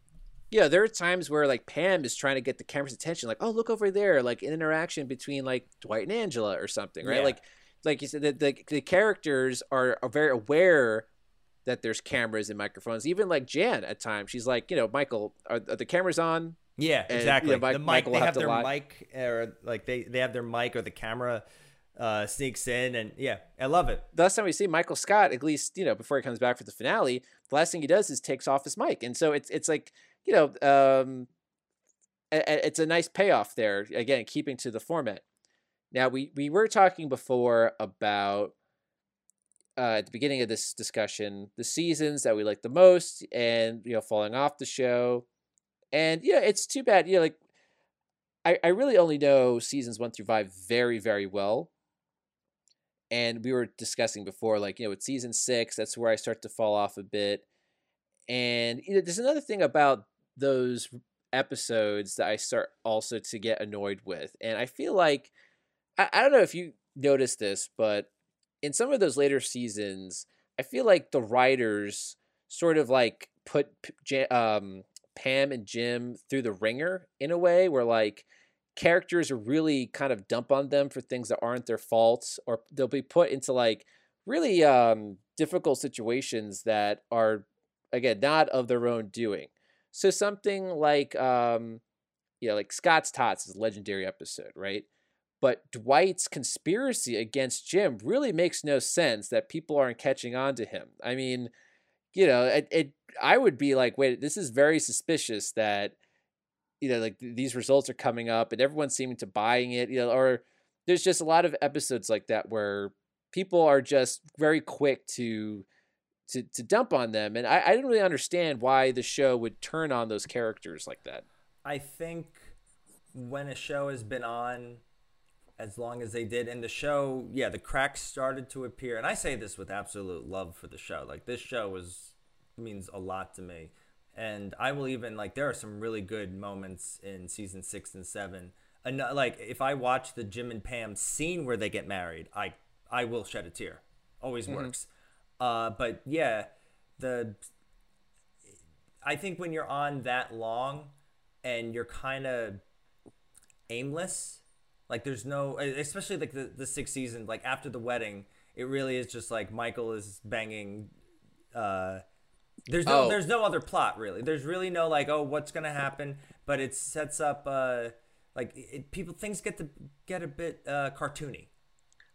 yeah, there are times where like Pam is trying to get the camera's attention, like, oh, look over there, like an interaction between like Dwight and Angela or something, right? Yeah. Like, like you said, the, the the characters are, are very aware that there's cameras and microphones. Even like Jan at times, she's like, you know, Michael, are, are the cameras on? Yeah, And, exactly. yeah, Mike- the mic, Michael they will have, their lie. mic, or like they they have their mic or the camera uh, sneaks in, and yeah, I love it. the last time we see Michael Scott, at least you know before he comes back for the finale, the last thing he does is takes off his mic, and so it's it's like you know um, it's a nice payoff there. Again, keeping to the format. Now we we were talking before about uh, at the beginning of this discussion the seasons that we like the most, and you know falling off the show, and yeah, it's too bad. You know, like I I really only know seasons one through five very very well. And we were discussing before like you know with season six that's where i start to fall off a bit. And you know, there's another thing about those episodes that i start also to get annoyed with. And i feel like i, I don't know if you noticed this but in some of those later seasons i feel like the writers sort of like put um, pam and jim through the ringer in a way where like characters are really kind of dump on them for things that aren't their faults or they'll be put into like really um difficult situations that are again not of their own doing. So something like um you know like scott's tots is a legendary episode right but dwight's conspiracy against jim really makes no sense that people aren't catching on to him. I mean you know it, it i would be like wait this is very suspicious that you know like these results are coming up and everyone's seeming to buying it you know or there's just a lot of episodes like that where people are just very quick to to, to dump on them. And I, I didn't really understand why the show would turn on those characters like that. I think when a show has been on as long as they did, and the show, yeah, the cracks started to appear. And I say this with absolute love for the show. Like this show was means a lot to me, and I will even like there are some really good moments in season six and seven. And like if I watch the Jim and Pam scene where they get married, I I will shed a tear. Always Mhm. works. Uh, but yeah, the I think when you're on that long and you're kind of aimless, like there's no, especially like the, the sixth season, like after the wedding, it really is just like Michael is banging. Uh, there's no, Oh. there's no other plot really. There's really no like, oh, what's gonna happen? But it sets up, uh, like it, people things get to get a bit uh, cartoony.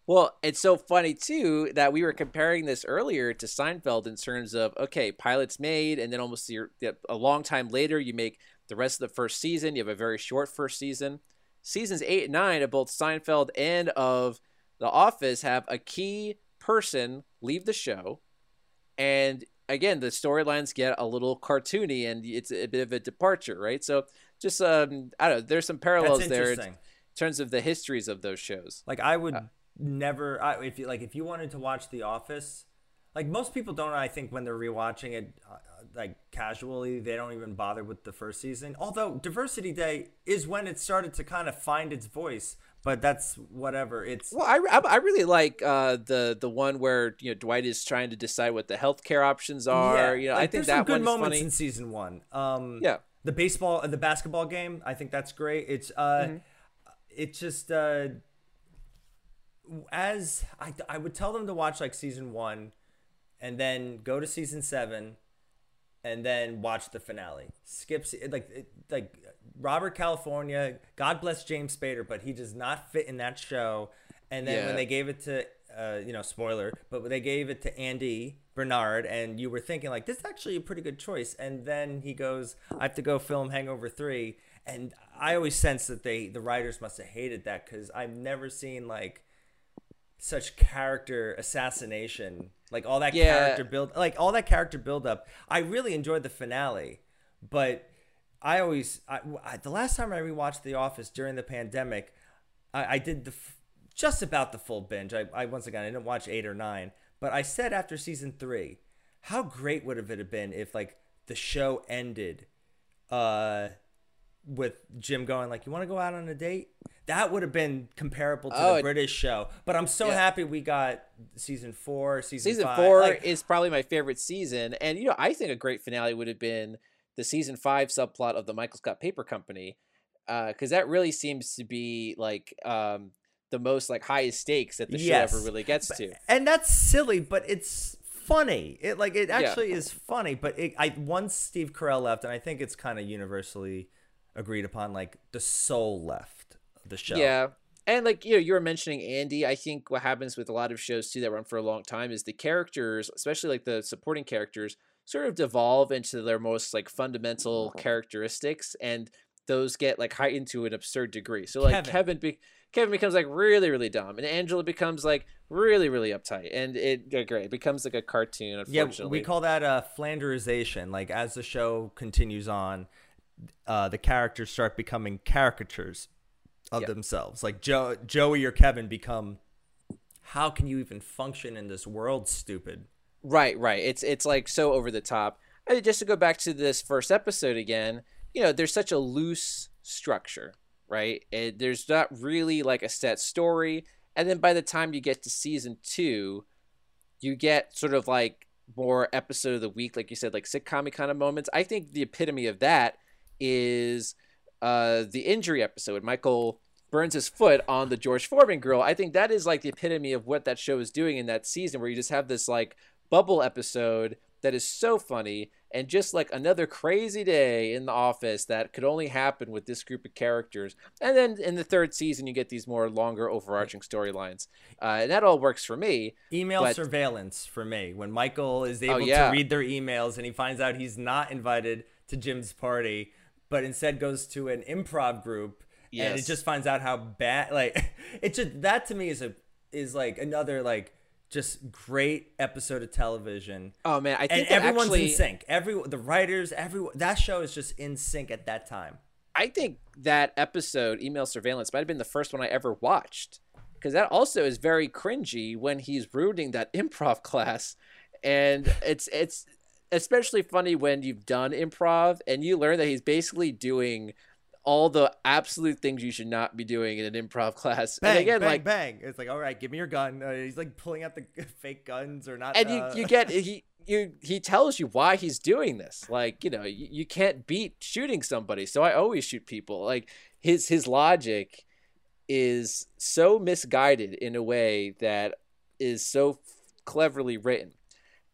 Well, it's so funny too that we were comparing this earlier to Seinfeld in terms of okay, pilot's made, and then almost your, a long time later, you make the rest of the first season. You have a very short first season. Seasons eight and nine of both Seinfeld and of The Office have a key person leave the show, and again the storylines get a little cartoony and it's a bit of a departure, right? So just um, I don't know. There's some parallels there in terms of the histories of those shows. Like I would never I, if you like if you wanted to watch The Office, like most people don't. I think when they're rewatching it, uh, like casually, they don't even bother with the first season. Although Diversity Day is when it started to kind of find its voice. But that's whatever. It's Well, I, I, really like uh, the the one where you know Dwight is trying to decide what the healthcare options are. you know, like, I think there's that some good moments funny. in season one. Um, Yeah. the baseball, the basketball game. I think that's great. It's uh, Mhm. it's just uh, as I I would tell them to watch like season one, and then go to season seven, and then watch the finale. Skips like it- like Robert California. God bless James Spader, but he does not fit in that show. And then Yeah. when they gave it to uh, you know spoiler, but when they gave it to Andy Bernard, and you were thinking like this is actually a pretty good choice, and then he goes, I have to go film Hangover three. And I always sense that they the writers must have hated that because I've never seen like such character assassination like all that Yeah. character build like all that character build up i really enjoyed the finale but i always I, I- the last time i rewatched the office during the pandemic i, I did the f- just about the full binge I, I once again i didn't watch eight or nine but i said after season three how great would have it have been if like the show ended uh with Jim going like, "You want to go out on a date?" That would have been comparable to Oh, the British show. But I'm so Yeah. happy we got season four, season, season five. four Like, is probably my favorite season, and you know I think a great finale would have been the season five subplot of the Michael Scott Paper Company, because that really seems to be like um, the most like highest stakes that the show ever really gets to. and that's silly, but it's funny. It like it Yeah. actually is funny. But it, I once Steve Carell left, and I think it's kind of universally agreed upon. Like the soul left of the show. Yeah. And like you know, you were mentioning Andy. I think what happens with a lot of shows too that run for a long time is the characters, especially like the supporting characters, sort of devolve into their most like fundamental characteristics, and those get like heightened to an absurd degree. So like Kevin. Kevin, be- Kevin becomes like really really dumb, and Angela becomes like really really uptight, and it great it becomes like a cartoon. Yeah, we call that uh, Flanderization. Like as the show continues on, uh, the characters start becoming caricatures of Yeah. themselves. Like Joe, Joey or Kevin become. How can you even function in this world? Stupid. Right, right. It's it's like so over the top. And just to go back to this first episode again, you know, there's such a loose structure, right? It, there's not really like a set story, and then by the time you get to season two, you get sort of like more episode of the week, like you said, like sitcom kind of moments. I think the epitome of that is uh, the injury episode. Michael burns his foot on the George Foreman grill. I think that is like the epitome of what that show is doing in that season, where you just have this like bubble episode that is so funny and just like another crazy day in the office that could only happen with this group of characters. And then in the third season, you get these more longer overarching storylines, uh, and that all works for me. Email but- surveillance for me. When Michael is able yeah. to read their emails and he finds out he's not invited to Jim's party, but instead goes to an improv group and it just finds out how bad like it just that to me is a is like another like just great episode of television. Oh man, I think everyone's actually, in sync. Every the writers, everyone that show is just in sync at that time. I think that episode, Email Surveillance, might have been the first one I ever watched. Because that also is very cringy when he's ruining that improv class. And it's it's especially funny when you've done improv and you learn that he's basically doing all the absolute things you should not be doing in an improv class. Bang, and again, bang, like bang. It's like, all right, give me your gun. Uh, he's like pulling out the fake guns or not. and uh, you, you get he you he tells you why he's doing this like you know you, you can't beat shooting somebody so i always shoot people like his his logic is so misguided in a way that is so cleverly written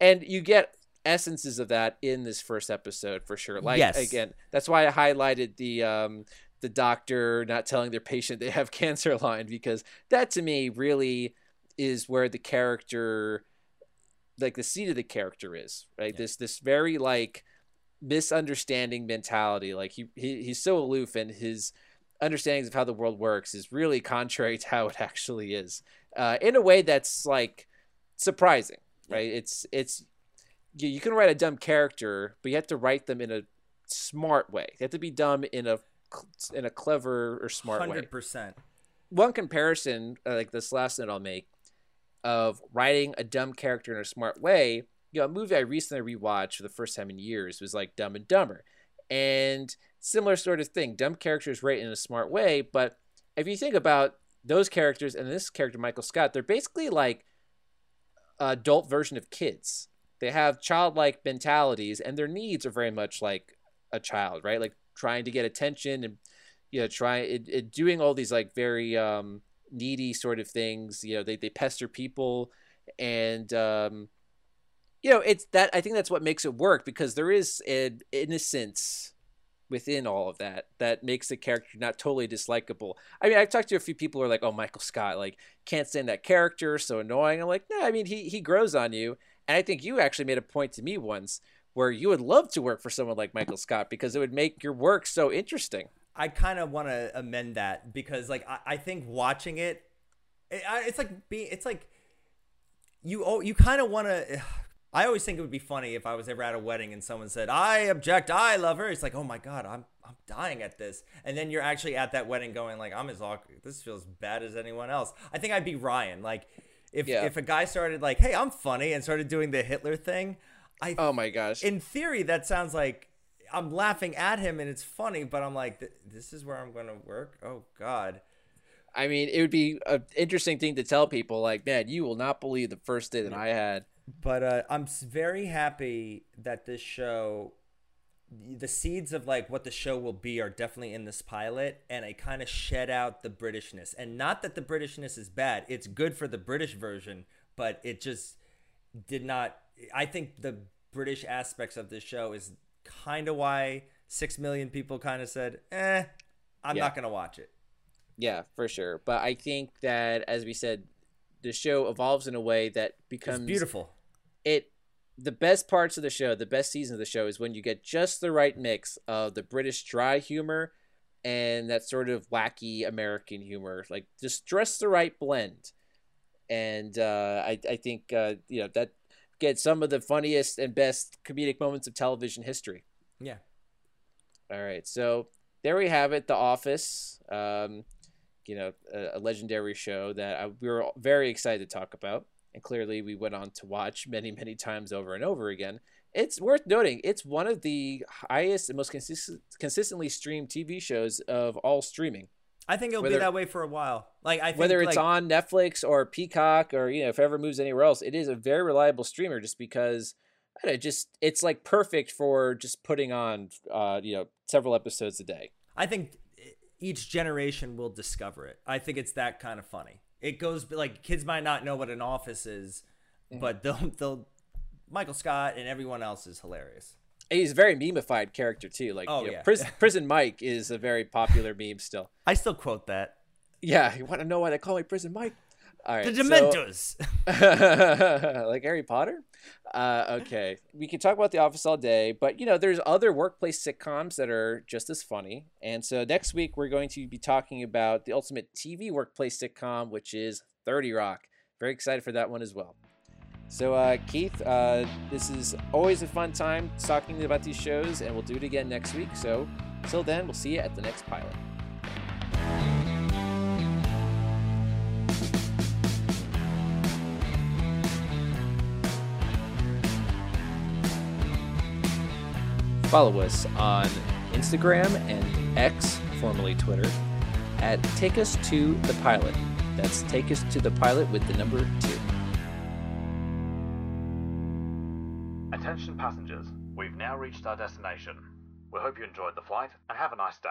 and you get essences of that in this first episode for sure. Like Yes. again that's why i highlighted the um the doctor not telling their patient they have cancer line because that to me really is where the character like the seat of the character is right? This this very like misunderstanding mentality. Like he, he he's so aloof and his understandings of how the world works is really contrary to how it actually is uh, in a way that's like surprising right? It's it's you, you can write a dumb character, but you have to write them in a smart way. They have to be dumb in a in a clever or smart way. Hundred percent. One comparison, uh, like this last note I'll make, of writing a dumb character in a smart way. You know, a movie I recently rewatched for the first time in years was like Dumb and Dumber, and similar sort of thing. Dumb characters written in a smart way, but if you think about those characters and this character Michael Scott, they're basically like adult version of kids. They have childlike mentalities and their needs are very much like a child, right? Like trying to get attention and you know, trying it, it, doing all these like very um, needy sort of things. You know, they they pester people and um, you know, it's that I think that's what makes it work because there is an innocence within all of that that makes the character not totally dislikable. I mean, I've talked to a few people who are like, "Oh, Michael Scott, like can't stand that character, so annoying." I'm like, "No, I mean, he he grows on you." And I think you actually made a point to me once where you would love to work for someone like Michael Scott because it would make your work so interesting. I kind of want to amend that because, like, I, I think watching it, it it's like being, it's like you oh, you kind of want to. I always think it would be funny if I was ever at a wedding and someone said, "I object, I love her." It's like, "Oh my god, I'm I'm dying at this," and then you're actually at that wedding going like, "I'm as awkward. This feels bad as anyone else." I think I'd be Ryan. Like, if Yeah. if a guy started like, "Hey, I'm funny," and started doing the Hitler thing, I oh my gosh, in theory that sounds like I'm laughing at him and it's funny, but I'm like, "This is where I'm going to work." Oh God. I mean, it would be an interesting thing to tell people like, "Man, you will not believe the first day that I had." But uh, I'm very happy that this show, the seeds of like what the show will be are definitely in this pilot, and it kind of shed out the Britishness. And not that the Britishness is bad; it's good for the British version, but it just did not. I think the British aspects of this show is kind of why six million people kind of said, "Eh, I'm Yeah. not gonna watch it." Yeah, for sure. But I think that, as we said, the show evolves in a way that becomes It's beautiful. It the best parts of the show, the best season of the show, is when you get just the right mix of the British dry humor and that sort of wacky American humor, like just just the right blend. And uh, I I think uh, you know that gets some of the funniest and best comedic moments of television history. Yeah. All right, so there we have it, The Office. Um, you know, a, a legendary show that I, we were very excited to talk about, and clearly we went on to watch many, many times over and over again. It's worth noting it's one of the highest and most consistent, consistently streamed TV shows of all streaming. I think it'll be that way for a while. Like I think Whether it's like, on Netflix or Peacock or you know if it ever moves anywhere else, it is a very reliable streamer just because I don't know, just it's like perfect for just putting on uh, you know several episodes a day. I think each generation will discover it. I think it's that kind of funny. It goes like kids might not know what an office is, Mm-hmm. but they'll they'll Michael Scott and everyone else is hilarious. And he's a very memeified character too. Like, Oh, you know, yeah. Prison, Prison Mike is a very popular meme still. I still quote that. Yeah, you want to know why they call me Prison Mike? All right, The so- Dementors. like Harry Potter. Uh, okay, we can talk about The Office all day, but you know, there's other workplace sitcoms that are just as funny. And so next week we're going to be talking about the ultimate TV workplace sitcom, which is Thirty Rock. Very excited for that one as well. So, uh, Keith, uh, this is always a fun time talking about these shows, and we'll do it again next week. So, until then, we'll see you at the next pilot. Follow us on Instagram and X, formerly Twitter, at Take Us to the Pilot. That's Take Us to the Pilot with the number two. Attention passengers, we've now reached our destination. We hope you enjoyed the flight and have a nice day.